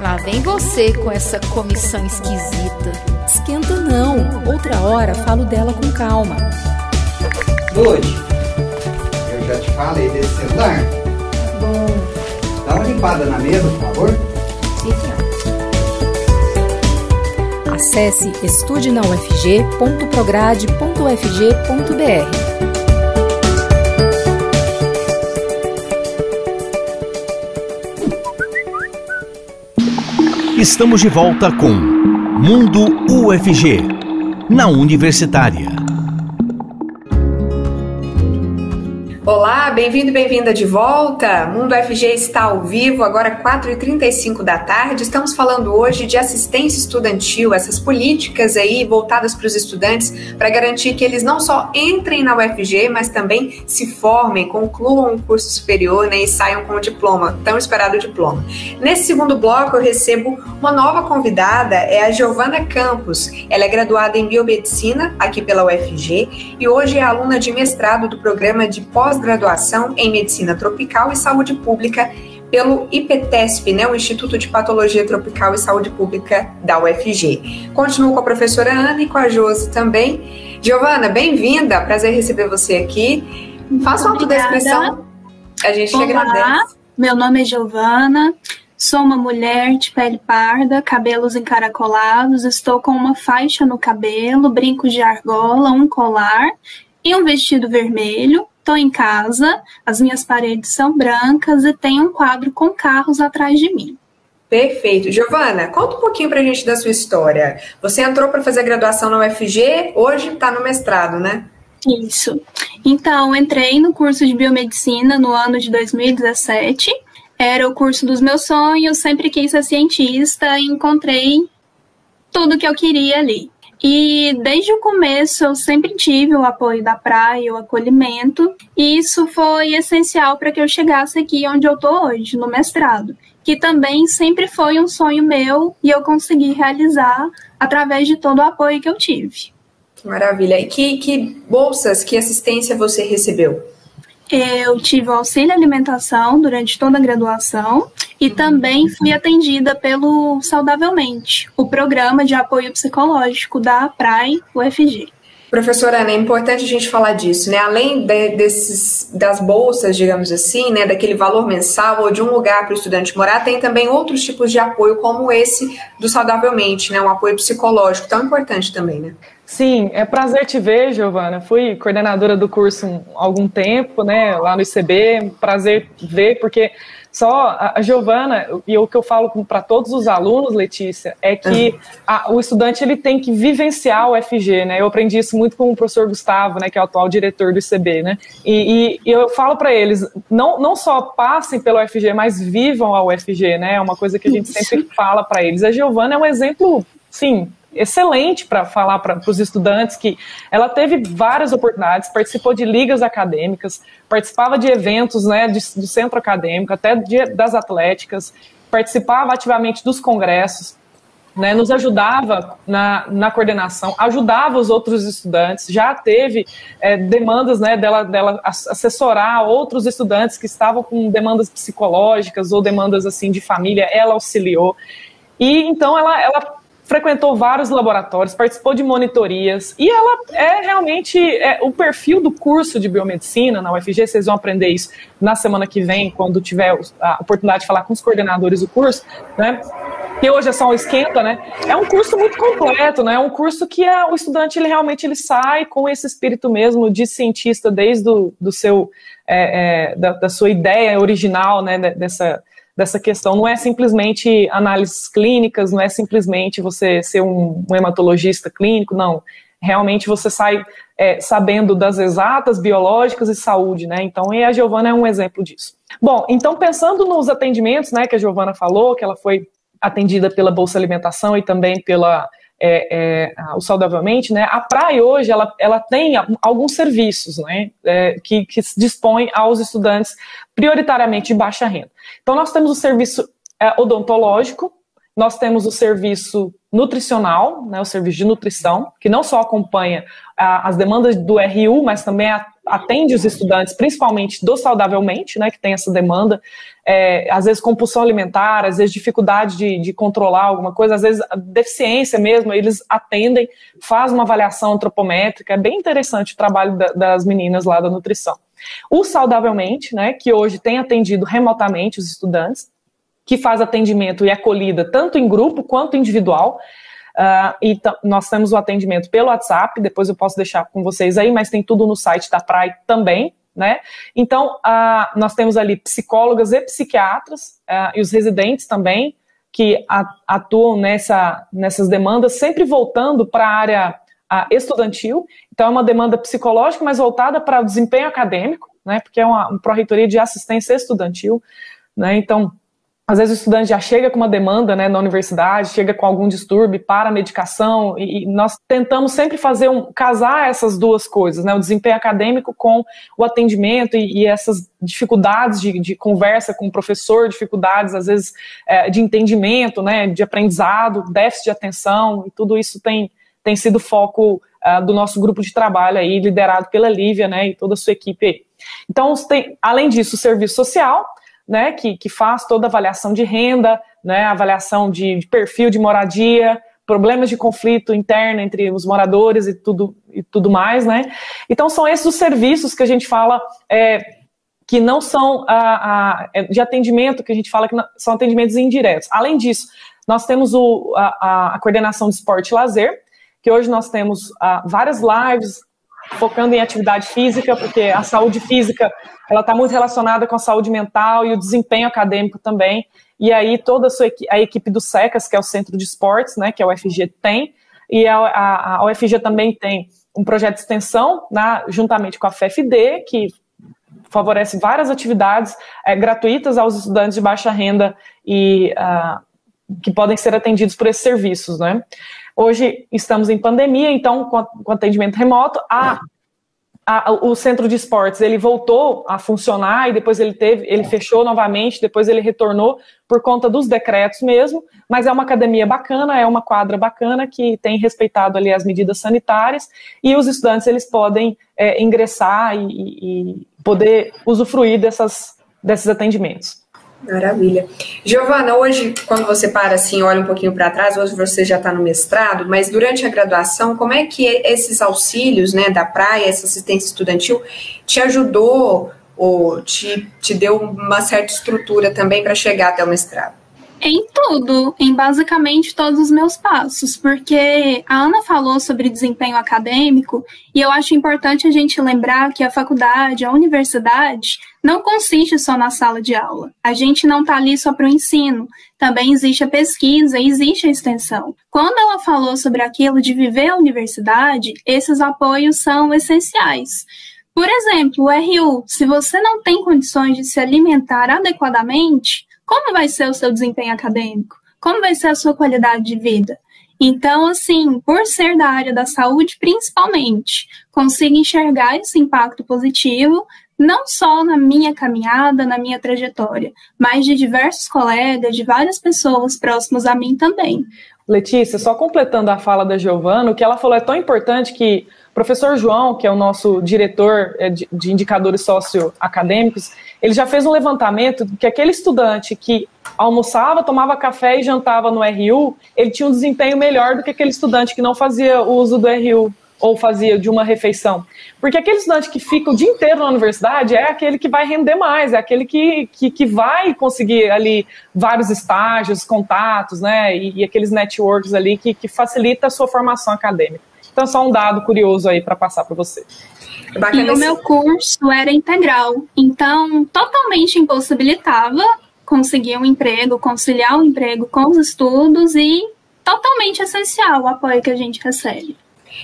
Lá vem você com essa comissão esquisita. Esquenta não. Outra hora falo dela com calma. Lud, eu já te falei desse celular. Bom. Dá uma limpada na mesa, por favor. Sim, senhor. Acesse estudenaufg.prograde.ufg.br. Estamos de volta com Mundo UFG, na Universitária. Bem-vindo e bem-vinda de volta. Mundo FG está ao vivo, agora 4h35 da tarde. Estamos falando hoje de assistência estudantil, essas políticas aí voltadas para os estudantes para garantir que eles não só entrem na UFG, mas também se formem, concluam um curso superior né, e saiam com o diploma, tão esperado diploma. Nesse segundo bloco, eu recebo uma nova convidada, é a Giovana Campos. Ela é graduada em biomedicina aqui pela UFG e hoje é aluna de mestrado do programa de pós pós-graduação em Medicina Tropical e Saúde Pública pelo IPTESP, né, o Instituto de Patologia Tropical e Saúde Pública da UFG. Continuo com a professora Ana e com a Josi também. Giovana, bem-vinda, prazer receber você aqui. Faça uma autodescrição, a gente Olá, agradece. Meu nome é Giovana, sou uma mulher de pele parda, cabelos encaracolados, estou com uma faixa no cabelo, brinco de argola, um colar e um vestido vermelho. Estou em casa, as minhas paredes são brancas e tem um quadro com carros atrás de mim. Perfeito. Giovana, conta um pouquinho para a gente da sua história. Você entrou para fazer graduação na UFG, hoje está no mestrado, né? Isso. Então, entrei no curso de biomedicina no ano de 2017. Era o curso dos meus sonhos, sempre quis ser cientista e encontrei tudo que eu queria ali. E desde o começo eu sempre tive o apoio da praia, o acolhimento, e isso foi essencial para que eu chegasse aqui onde eu estou hoje, no mestrado, que também sempre foi um sonho meu e eu consegui realizar através de todo o apoio que eu tive. Maravilha. E que, que bolsas, que assistência você recebeu? Eu tive auxílio alimentação durante toda a graduação e também fui atendida pelo Saudavelmente, o programa de apoio psicológico da PRAI UFG. Professora Ana, é importante a gente falar disso, né? Além de, desses, das bolsas, digamos assim, né, daquele valor mensal ou de um lugar para o estudante morar, tem também outros tipos de apoio, como esse do Saudavelmente, né? Um apoio psicológico tão importante também, né? Sim, é prazer te ver, Giovana. Fui coordenadora do curso há algum tempo, né, lá no ICB. Prazer ver, porque só a Giovana, e o que eu falo para todos os alunos, Letícia, é que a, o estudante ele tem que vivenciar o FG, né? Eu aprendi isso muito com o professor Gustavo, né, que é o atual diretor do ICB, né? E, e, e eu falo para eles, não, não só passem pelo FG, mas vivam a UFG, né? É uma coisa que a gente sempre fala para eles. A Giovana é um exemplo, sim, excelente para falar para os estudantes que ela teve várias oportunidades, participou de ligas acadêmicas, participava de eventos né, de, do centro acadêmico, até de, das atléticas, participava ativamente dos congressos, né, nos ajudava na, na coordenação, ajudava os outros estudantes, já teve é, demandas né, dela, dela assessorar outros estudantes que estavam com demandas psicológicas ou demandas assim de família, ela auxiliou. E então ela, ela frequentou vários laboratórios, participou de monitorias, e ela é realmente é, o perfil do curso de biomedicina na UFG, vocês vão aprender isso na semana que vem, quando tiver a oportunidade de falar com os coordenadores do curso, né? Que hoje é só um esquenta, né? É um curso muito completo, né? É um curso que é, o estudante ele realmente ele sai com esse espírito mesmo de cientista desde do, do seu é, é, da, da, sua ideia original, né? Dessa dessa questão. Não é simplesmente análises clínicas, não é simplesmente você ser um, um hematologista clínico, não. Realmente você sai é, sabendo das exatas, biológicas e saúde, né? Então, e a Giovana é um exemplo disso. Bom, então pensando nos atendimentos, né, que a Giovana falou, que ela foi atendida pela Bolsa Alimentação e também pela é, é, o Saudavelmente, né, a praia hoje ela, ela tem alguns serviços né, é, que, que dispõe aos estudantes prioritariamente de baixa renda. Então, nós temos o serviço é, odontológico, nós temos o serviço nutricional, né, o serviço de nutrição, que não só acompanha as demandas do RU, mas também a, atende os estudantes, principalmente do saudavelmente, né, que tem essa demanda, é, às vezes compulsão alimentar, às vezes dificuldade de, de, controlar alguma coisa, às vezes deficiência mesmo, eles atendem, faz uma avaliação antropométrica, é bem interessante o trabalho da, das meninas lá da nutrição. O saudavelmente, né, que hoje tem atendido remotamente os estudantes, que faz atendimento e acolhida tanto em grupo quanto individual. Uh, e nós temos o atendimento pelo WhatsApp, depois eu posso deixar com vocês aí, mas tem tudo no site da PRAI também, né? Então, uh, nós temos ali psicólogas e psiquiatras, uh, e os residentes também, que atuam nessa, nessas demandas, sempre voltando para a área estudantil. Então, é uma demanda psicológica, mas voltada para o desempenho acadêmico, né? Porque é uma, uma pró-reitoria de assistência estudantil, né? Então, às vezes o estudante já chega com uma demanda né, na universidade, chega com algum distúrbio para a medicação, e, nós tentamos sempre fazer um casar essas duas coisas, né, o desempenho acadêmico com o atendimento e, e essas dificuldades de, de, conversa com o professor, dificuldades, às vezes, é, de entendimento, né, de aprendizado, déficit de atenção, e tudo isso tem, tem sido foco uh, do nosso grupo de trabalho aí, liderado pela Lívia, né, e toda a sua equipe. Então, tem, além disso, o serviço social, né, que, que faz toda a avaliação de renda, né, avaliação de, de perfil de moradia, problemas de conflito interno entre os moradores e tudo, e tudo mais, né? Então são esses os serviços que a gente fala é, que não são a, a, é, de atendimento, que a gente fala que não, são atendimentos indiretos. Além disso, nós temos o, a, a, coordenação de esporte e lazer, que hoje nós temos uh, várias lives focando em atividade física, porque a saúde física ela está muito relacionada com a saúde mental e o desempenho acadêmico também. E aí toda a, sua, a equipe do SECAS, que é o Centro de Esportes, né, que a UFG tem, e a, a, a UFG também tem um projeto de extensão, né, juntamente com a FFD, que favorece várias atividades é, gratuitas aos estudantes de baixa renda e uh, que podem ser atendidos por esses serviços, né? Hoje estamos em pandemia, então com, atendimento remoto, a a, o centro de esportes ele voltou a funcionar e depois ele teve, ele fechou novamente, depois ele retornou por conta dos decretos mesmo, mas é uma academia bacana, é uma quadra bacana que tem respeitado ali as medidas sanitárias e os estudantes eles podem é, ingressar e, e poder usufruir dessas, desses atendimentos. Maravilha. Giovana, hoje, quando você para assim, olha um pouquinho para trás, hoje você já está no mestrado, mas durante a graduação, como é que esses auxílios né, da praia, essa assistência estudantil, te ajudou ou te, te deu uma certa estrutura também para chegar até o mestrado? Em tudo, em basicamente todos os meus passos, porque a Ana falou sobre desempenho acadêmico e eu acho importante a gente lembrar que a faculdade, a universidade, não consiste só na sala de aula. A gente não está ali só para o ensino, também existe a pesquisa, existe a extensão. Quando ela falou sobre aquilo de viver a universidade, esses apoios são essenciais. Por exemplo, o RU, se você não tem condições de se alimentar adequadamente, como vai ser o seu desempenho acadêmico? Como vai ser a sua qualidade de vida? Então, assim, por ser da área da saúde, principalmente, consigo enxergar esse impacto positivo não só na minha caminhada, na minha trajetória, mas de diversos colegas, de várias pessoas próximas a mim também. Letícia, só completando a fala da Giovana, o que ela falou é tão importante que professor João, que é o nosso diretor é, de indicadores socioacadêmicos, ele já fez um levantamento que aquele estudante que almoçava, tomava café e jantava no RU, ele tinha um desempenho melhor do que aquele estudante que não fazia uso do RU ou fazia de uma refeição. Porque aquele estudante que fica o dia inteiro na universidade é aquele que vai render mais, é aquele que, que, que vai conseguir ali vários estágios, contatos, né, e, e aqueles networks ali que, que facilita a sua formação acadêmica. Então, só um dado curioso aí para passar para você. e o meu curso era integral, então totalmente impossibilitava conseguir um emprego, conciliar o um emprego com os estudos e totalmente essencial o apoio que a gente recebe.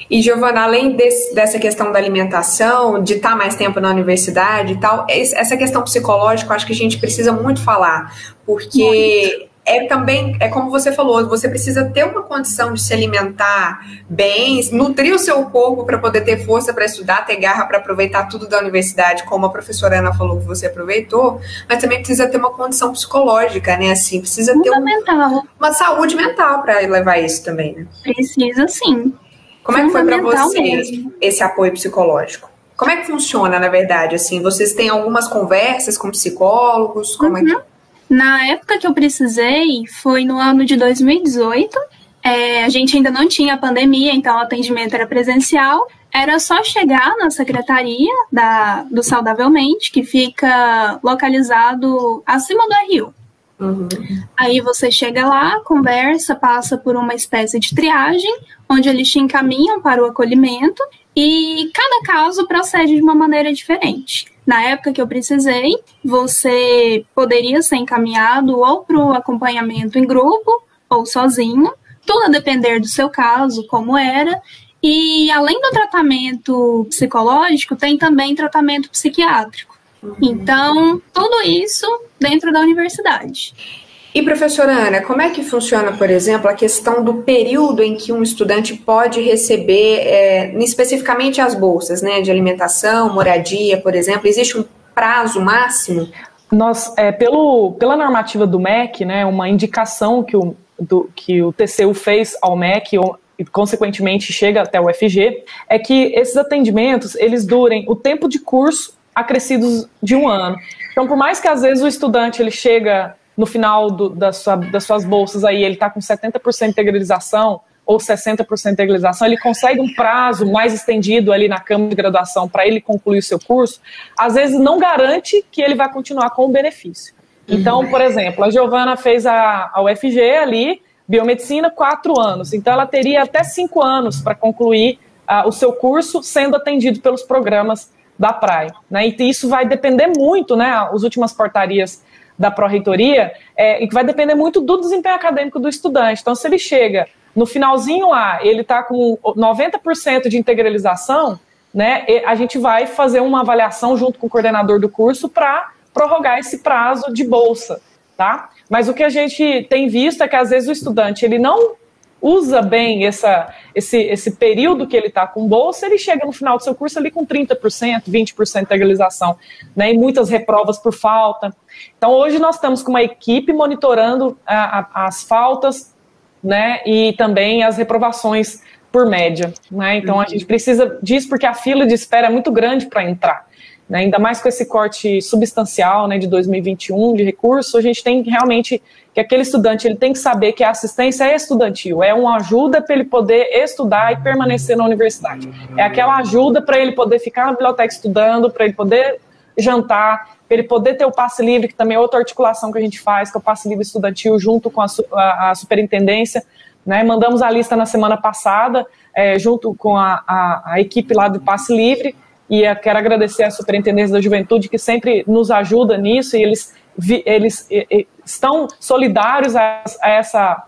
E, Giovana, além desse, dessa questão da alimentação, de estar mais tempo na universidade e tal, essa questão psicológica eu acho que a gente precisa muito falar, porque é também, é como você falou, você precisa ter uma condição de se alimentar bem, nutrir o seu corpo para poder ter força para estudar, ter garra para aproveitar tudo da universidade, como a professora Ana falou que você aproveitou, mas também precisa ter uma condição psicológica, né? Assim, precisa ter um, uma saúde mental para levar isso também, né? Precisa sim. Como é que foi para vocês mesmo. esse apoio psicológico? Como é que funciona, na verdade? Assim, vocês têm algumas conversas com psicólogos? Como uhum. é que... Na época que eu precisei, foi no ano de 2018. É, a gente ainda não tinha pandemia, então o atendimento era presencial. Era só chegar na secretaria da, do Saudavelmente, que fica localizado acima do Rio. Uhum. Aí você chega lá, conversa, passa por uma espécie de triagem, onde eles te encaminham para o acolhimento e cada caso procede de uma maneira diferente. Na época que eu precisei, você poderia ser encaminhado ou para o acompanhamento em grupo ou sozinho, tudo a depender do seu caso, como era. E além do tratamento psicológico, tem também tratamento psiquiátrico. Uhum. Então, tudo isso dentro da universidade. E professora Ana, como é que funciona, por exemplo, a questão do período em que um estudante pode receber, é, especificamente as bolsas, né, de alimentação, moradia, por exemplo? Existe um prazo máximo? Nós, é, pelo, pela normativa do MEC, né, uma indicação que o, do, que o TCU fez ao MEC, e consequentemente chega até o FG, é que esses atendimentos eles durem o tempo de curso acrescidos de um ano. Então, por mais que às vezes o estudante ele chega no final do, da sua, das suas bolsas aí, ele está com 70% de integralização ou 60% de integralização, ele consegue um prazo mais estendido ali na Câmara de Graduação para ele concluir o seu curso, às vezes não garante que ele vai continuar com o benefício. Então, por exemplo, a Giovana fez a, a UFG ali, biomedicina, quatro anos. Então, ela teria até cinco anos para concluir uh, o seu curso sendo atendido pelos programas da praia. Né? E isso vai depender muito, né? As últimas portarias da pró-reitoria, é, e que vai depender muito do desempenho acadêmico do estudante. Então, se ele chega no finalzinho lá, ele está com 90% de integralização, né? A gente vai fazer uma avaliação junto com o coordenador do curso para prorrogar esse prazo de bolsa, tá? Mas o que a gente tem visto é que às vezes o estudante ele não usa bem essa, esse, esse período que ele está com bolsa, ele chega no final do seu curso ali com 30%, 20% de integralização, né, e muitas reprovas por falta. Então, hoje nós estamos com uma equipe monitorando a, a, as faltas, né, e também as reprovações por média, né, então a gente precisa disso porque a fila de espera é muito grande para entrar. Né, ainda mais com esse corte substancial né, de 2021 de recurso, a gente tem realmente que aquele estudante ele tem que saber que a assistência é estudantil, é uma ajuda para ele poder estudar e permanecer na universidade. É aquela ajuda para ele poder ficar na biblioteca estudando, para ele poder jantar, para ele poder ter o passe livre, que também é outra articulação que a gente faz, que é o passe livre estudantil junto com a, a, a superintendência. Né? Mandamos a lista na semana passada, é, junto com a, a, a equipe lá do passe livre, e quero agradecer à Superintendência da Juventude, que sempre nos ajuda nisso, e eles eles estão solidários a, essa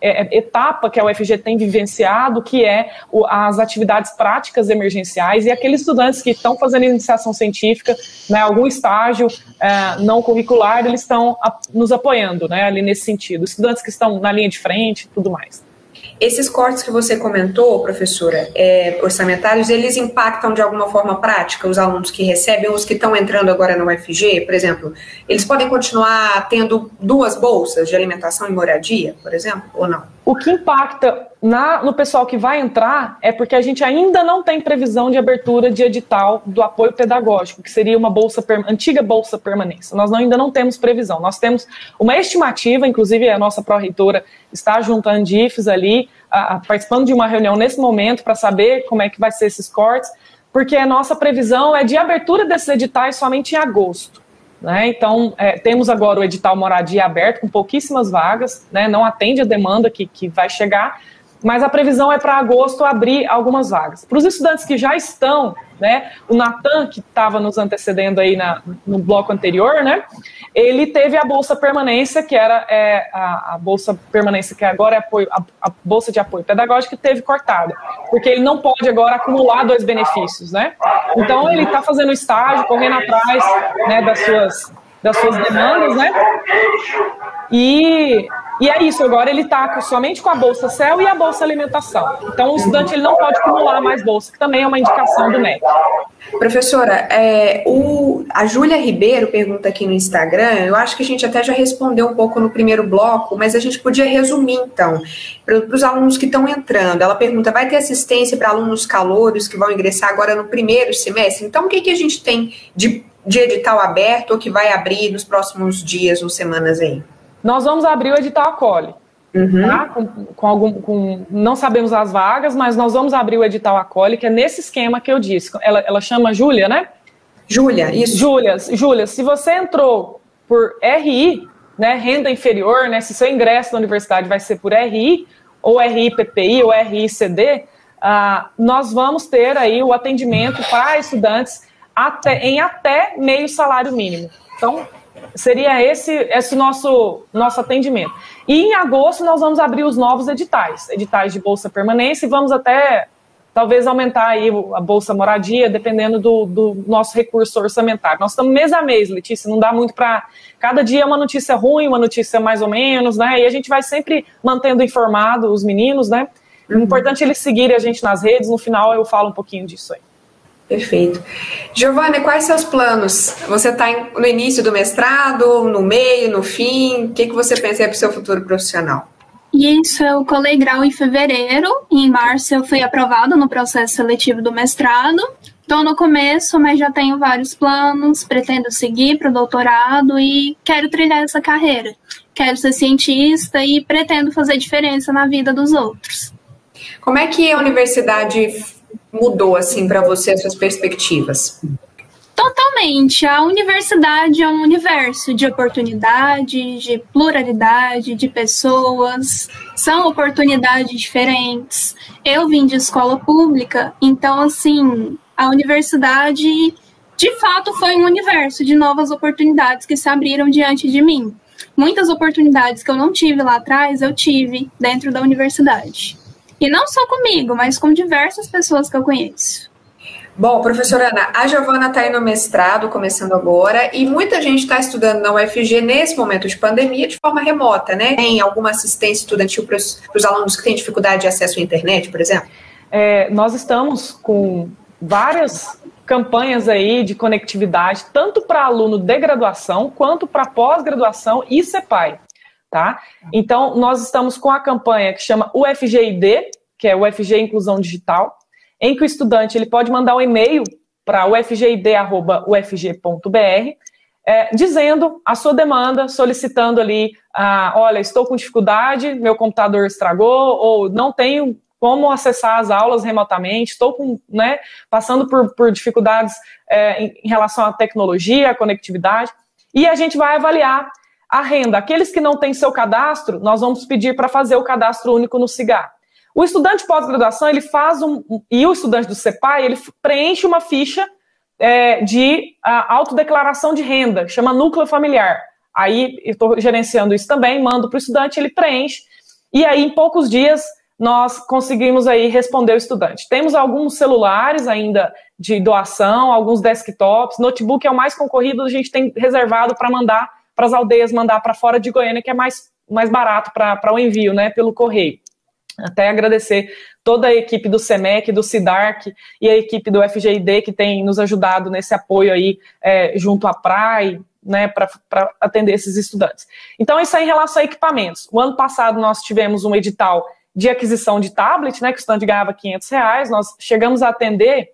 é, é, etapa que a UFG tem vivenciado, que é as atividades práticas emergenciais e aqueles estudantes que estão fazendo iniciação científica, né, algum estágio é, não curricular, eles estão nos apoiando, né, ali nesse sentido. Estudantes que estão na linha de frente e tudo mais. Esses cortes que você comentou, professora, é, orçamentários, eles impactam de alguma forma prática os alunos que recebem, os que estão entrando agora no UFG, por exemplo? Eles podem continuar tendo duas bolsas de alimentação e moradia, por exemplo, ou não? O que impacta na, no pessoal que vai entrar é porque a gente ainda não tem previsão de abertura de edital do apoio pedagógico, que seria uma bolsa antiga bolsa permanência. Nós não, ainda não temos previsão. Nós temos uma estimativa, inclusive a nossa pró-reitora está junto à ali, a, participando de uma reunião nesse momento para saber como é que vai ser esses cortes, porque a nossa previsão é de abertura desses editais somente em agosto. Né? Então, é, temos agora o edital moradia aberto com pouquíssimas vagas, né? não atende a demanda que, que vai chegar, mas a previsão é para agosto abrir algumas vagas. Para os estudantes que já estão, né, o Natan, que estava nos antecedendo aí na, no bloco anterior, né, ele teve a Bolsa Permanência, que era é, a, a, Bolsa Permanência, que agora é apoio, a, a, Bolsa de Apoio Pedagógico, que teve cortada, porque ele não pode agora acumular dois benefícios, né. Então, ele está fazendo estágio, correndo atrás né, das suas das suas demandas, né? E, e é isso, agora ele está somente com a Bolsa CEL e a Bolsa Alimentação. Então, o estudante ele não pode acumular mais bolsa, que também é uma indicação do MEC. Professora, é, o, a Júlia Ribeiro pergunta aqui no Instagram, eu acho que a gente até já respondeu um pouco no primeiro bloco, mas a gente podia resumir então, para os alunos que estão entrando. Ela pergunta: vai ter assistência para alunos calouros que vão ingressar agora no primeiro semestre? Então, o que, que a gente tem de de edital aberto ou que vai abrir nos próximos dias ou semanas aí? Nós vamos abrir o edital acolhe. Uhum. Tá? Com, com, algum, com, não sabemos as vagas, mas nós vamos abrir o edital acolhe, que é nesse esquema que eu disse. Ela, ela chama Júlia, né? Júlia, isso. Júlia, Júlia, se você entrou por RI, né, renda inferior, né, se seu ingresso na universidade vai ser por RI, ou RI-PPI, ou RI-CD, uh, nós vamos ter aí o atendimento para estudantes até, em até meio salário mínimo. Então, seria esse esse nosso nosso atendimento. E em agosto nós vamos abrir os novos editais, editais de bolsa permanência e vamos até talvez aumentar aí a bolsa moradia, dependendo do, do nosso recurso orçamentário. Nós estamos mês a mês, Letícia, não dá muito para cada dia é uma notícia ruim, uma notícia mais ou menos, né? E a gente vai sempre mantendo informado os meninos, né? Uhum. É importante eles seguirem a gente nas redes, no final eu falo um pouquinho disso aí. Perfeito. Giovana, quais seus planos? Você está no início do mestrado, no meio, no fim? O que, que você pensa para o seu futuro profissional? Isso, eu colei grau em fevereiro. Em março eu fui aprovada no processo seletivo do mestrado. Estou no começo, mas já tenho vários planos. Pretendo seguir para o doutorado e quero trilhar essa carreira. Quero ser cientista e pretendo fazer diferença na vida dos outros. Como é que a universidade mudou assim para você as suas perspectivas? Totalmente. A universidade é um universo de oportunidade, de pluralidade, de pessoas. São oportunidades diferentes. Eu vim de escola pública, então, assim, a universidade de fato foi um universo de novas oportunidades que se abriram diante de mim. Muitas oportunidades que eu não tive lá atrás, eu tive dentro da universidade. E não só comigo, mas com diversas pessoas que eu conheço. Bom, professora Ana, a Giovana está aí no mestrado, começando agora, e muita gente está estudando na UFG nesse momento de pandemia de forma remota, né? Tem alguma assistência estudantil para os alunos que têm dificuldade de acesso à internet, por exemplo? É, nós estamos com várias campanhas aí de conectividade, tanto para aluno de graduação, quanto para pós-graduação e CEPAI, tá? Então, nós estamos com a campanha que chama UFGID, que é UFG Inclusão Digital, em que o estudante ele pode mandar um e-mail para ufgid.ufg.br, é, dizendo a sua demanda, solicitando ali, ah, olha, estou com dificuldade, meu computador estragou, ou não tenho como acessar as aulas remotamente, estou com, né, passando por, por dificuldades é, em, relação à tecnologia, à conectividade, e a gente vai avaliar a renda. Aqueles que não têm seu cadastro, nós vamos pedir para fazer o cadastro único no CIGAR. O estudante pós-graduação, ele faz um. E o estudante do CEPAI, ele preenche uma ficha é, de a, autodeclaração de renda, chama núcleo familiar. Aí eu estou gerenciando isso também, mando para o estudante, ele preenche, e aí em poucos dias nós conseguimos aí responder o estudante. Temos alguns celulares ainda de doação, alguns desktops, notebook é o mais concorrido, a gente tem reservado para mandar para as aldeias, mandar para fora de Goiânia, que é mais, mais barato para o envio, né, pelo correio. Até agradecer toda a equipe do SEMEC, do SIDARC e a equipe do FGID que tem nos ajudado nesse apoio aí é, junto à PRAI, né, para atender esses estudantes. Então, isso é em relação a equipamentos. O ano passado nós tivemos um edital de aquisição de tablet, né, que o estudante ganhava 500 reais, nós chegamos a atender,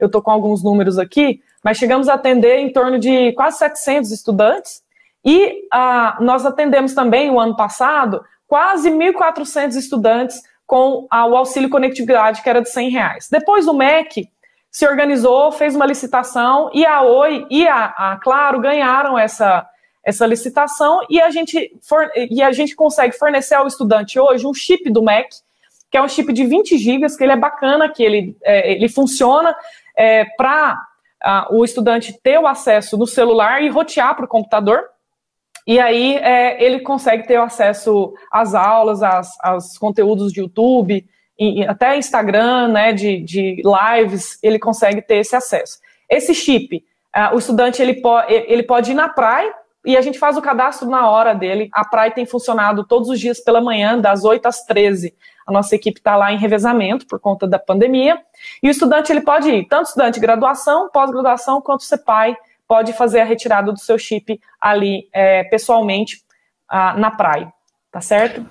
eu estou com alguns números aqui, mas chegamos a atender em torno de quase 700 estudantes, e ah, nós atendemos também, o ano passado, quase 1.400 estudantes com a, o auxílio conectividade, que era de 100 reais. Depois o MEC se organizou, fez uma licitação e a Oi e a, a Claro ganharam essa, essa licitação e a, gente e a gente consegue fornecer ao estudante hoje um chip do MEC, que é um chip de 20 gigas, que ele é bacana, que ele, é, ele funciona é, para o estudante ter o acesso no celular e rotear para o computador. E aí é, ele consegue ter acesso às aulas, às, aos conteúdos de YouTube, e, até Instagram, né, de, de lives, ele consegue ter esse acesso. Esse chip, uh, o estudante ele, po ele pode ir na praia e a gente faz o cadastro na hora dele. A praia tem funcionado todos os dias pela manhã, das 8 às 13. A nossa equipe está lá em revezamento por conta da pandemia. E o estudante ele pode ir, tanto estudante de graduação, pós-graduação, quanto CEPAI, pode fazer a retirada do seu chip ali é, pessoalmente ah, na praia, tá certo?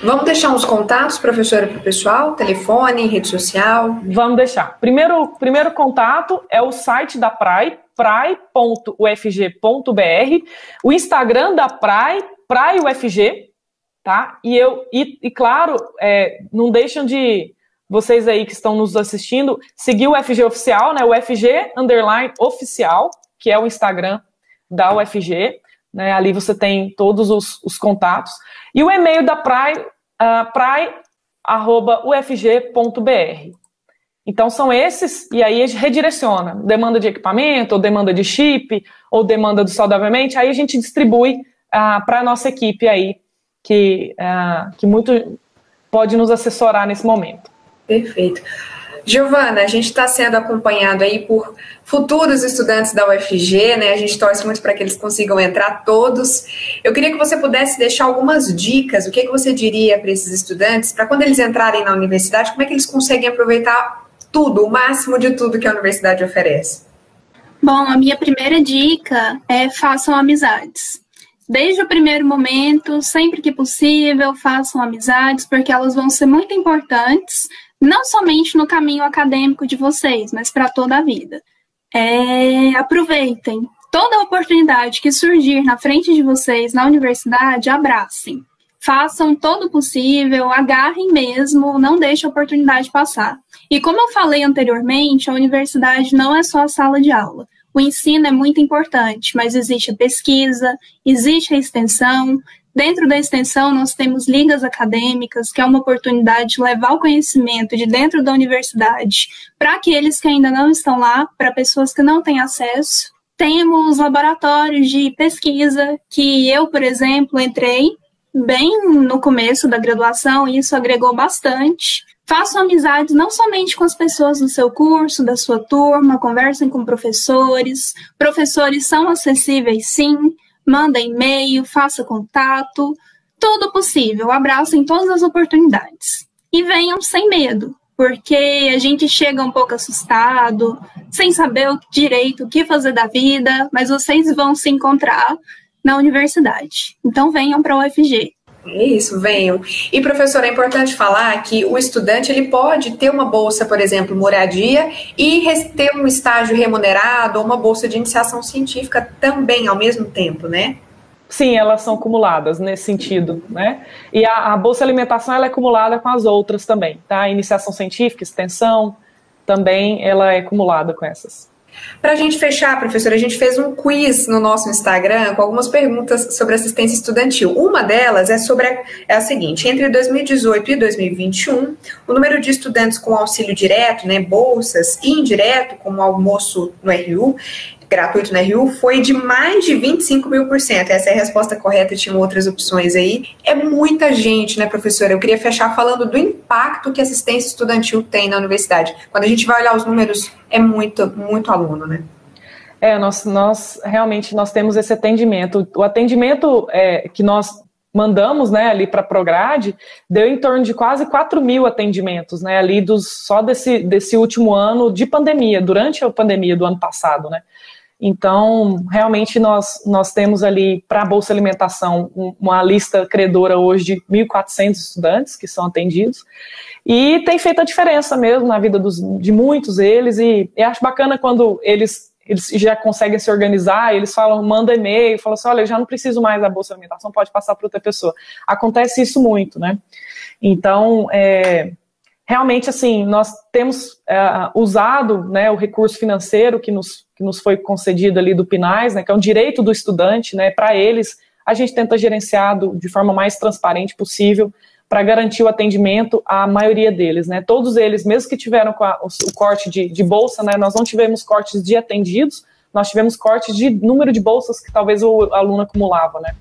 Vamos deixar uns contatos, professora, para o pessoal? Telefone, rede social? Vamos deixar. Primeiro, primeiro contato é o site da PRAI, prai.ufg.br, o Instagram da PRAI, PRAIUFG, tá? E eu, e, e claro, é, não deixam de vocês aí que estão nos assistindo, seguir o FG oficial, né? O FG underline oficial, que é o Instagram da UFG. Né, ali você tem todos os, os contatos. E o e-mail da Prai, uh. Então são esses, e aí a gente redireciona. Demanda de equipamento, ou demanda de chip, ou demanda do saudavelmente, aí a gente distribui uh, para a nossa equipe aí, que, uh, que muito pode nos assessorar nesse momento. Perfeito. Giovana, a gente está sendo acompanhado aí por futuros estudantes da UFG, né? A gente torce muito para que eles consigam entrar todos. Eu queria que você pudesse deixar algumas dicas, o que, que você diria para esses estudantes, para quando eles entrarem na universidade, como é que eles conseguem aproveitar tudo, o máximo de tudo que a universidade oferece? Bom, a minha primeira dica é façam amizades. Desde o primeiro momento, sempre que possível, façam amizades, porque elas vão ser muito importantes não somente no caminho acadêmico de vocês, mas para toda a vida. É, aproveitem toda oportunidade que surgir na frente de vocês na universidade, abracem. Façam todo o possível, agarrem mesmo, não deixem a oportunidade passar. E como eu falei anteriormente, a universidade não é só a sala de aula. O ensino é muito importante, mas existe a pesquisa, existe a extensão, Dentro da extensão, nós temos ligas acadêmicas, que é uma oportunidade de levar o conhecimento de dentro da universidade para aqueles que ainda não estão lá, para pessoas que não têm acesso. Temos laboratórios de pesquisa, que eu, por exemplo, entrei bem no começo da graduação e isso agregou bastante. Façam amizades não somente com as pessoas do seu curso, da sua turma, conversem com professores. Professores são acessíveis, sim. Mandem e-mail, faça contato. Tudo possível. Abracem todas as oportunidades. E venham sem medo, porque a gente chega um pouco assustado, sem saber direito o que fazer da vida, mas vocês vão se encontrar na universidade. Então venham para o UFG. É isso, venham. E professor, é importante falar que o estudante ele pode ter uma bolsa, por exemplo, moradia e ter um estágio remunerado ou uma bolsa de iniciação científica também ao mesmo tempo, né? Sim, elas são acumuladas nesse sentido, né? E a, a bolsa alimentação ela é acumulada com as outras também, tá? Iniciação científica, extensão, também ela é acumulada com essas. Para a gente fechar, professora, a gente fez um quiz no nosso Instagram com algumas perguntas sobre assistência estudantil. Uma delas é sobre a, é a seguinte: entre 2018 e 2021, o número de estudantes com auxílio direto, né, bolsas e indireto, como almoço no RU, gratuito na RU foi de mais de 25 mil por cento. Essa é a resposta correta, tinham outras opções aí. É muita gente, né, professora? Eu queria fechar falando do impacto que a assistência estudantil tem na universidade. Quando a gente vai olhar os números, é muito, muito aluno, né? É, nós, nós realmente nós temos esse atendimento. O atendimento é, que nós mandamos né, ali para a Prograde deu em torno de quase 4 mil atendimentos, né, ali dos, só desse, desse último ano de pandemia, durante a pandemia do ano passado, né. Então, realmente, nós, nós temos ali para a Bolsa Alimentação uma lista credora hoje de 1.400 estudantes que são atendidos, e tem feito a diferença mesmo na vida dos, de muitos deles, e eu acho bacana quando eles, eles já conseguem se organizar, eles falam, manda e-mail, falam assim, olha, eu já não preciso mais da Bolsa Alimentação, pode passar para outra pessoa. Acontece isso muito, né? Então, é, realmente, assim, nós temos é, usado né, o recurso financeiro que nos, que nos foi concedido ali do PINAIS, né, que é um direito do estudante, né, para eles, a gente tenta gerenciar de forma mais transparente possível para garantir o atendimento à maioria deles, né, todos eles, mesmo que tiveram o, o, corte de, de bolsa, né, nós não tivemos cortes de atendidos, nós tivemos cortes de número de bolsas que talvez o aluno acumulava, né.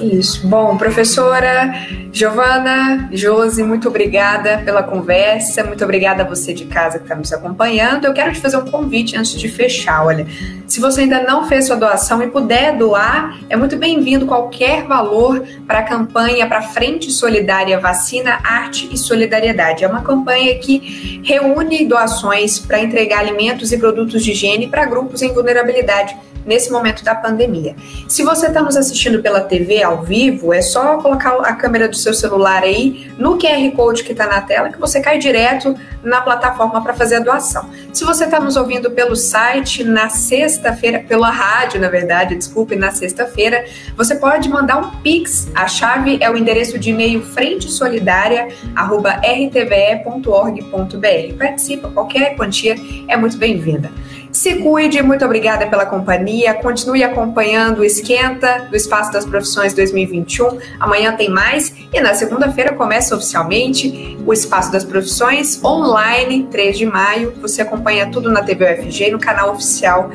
Isso. Bom, professora Giovana, Josi, muito obrigada pela conversa, muito obrigada a você de casa que está nos acompanhando. Eu quero te fazer um convite antes de fechar. Olha, se você ainda não fez sua doação e puder doar, é muito bem-vindo qualquer valor para a campanha para Frente Solidária Vacina, Arte e Solidariedade. É uma campanha que reúne doações para entregar alimentos e produtos de higiene para grupos em vulnerabilidade nesse momento da pandemia. Se você está nos assistindo pela TV ao vivo, é só colocar a câmera do seu celular aí no QR Code que está na tela que você cai direto na plataforma para fazer a doação. Se você está nos ouvindo pelo site na sexta-feira, pela rádio, na verdade, desculpe, na sexta-feira, você pode mandar um Pix. A chave é o endereço de e-mail frentesolidaria.rtve.org.br. Participa, qualquer quantia é muito bem-vinda. Se cuide, muito obrigada pela companhia. Continue acompanhando o Esquenta do Espaço das Profissões 2021. Amanhã tem mais e na segunda-feira começa oficialmente o Espaço das Profissões online, 3 de maio. Você acompanha tudo na TV UFG no canal oficial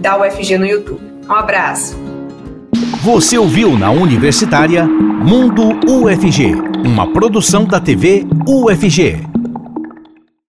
da UFG no YouTube. Um abraço. Você ouviu na Universitária Mundo UFG, uma produção da TV UFG.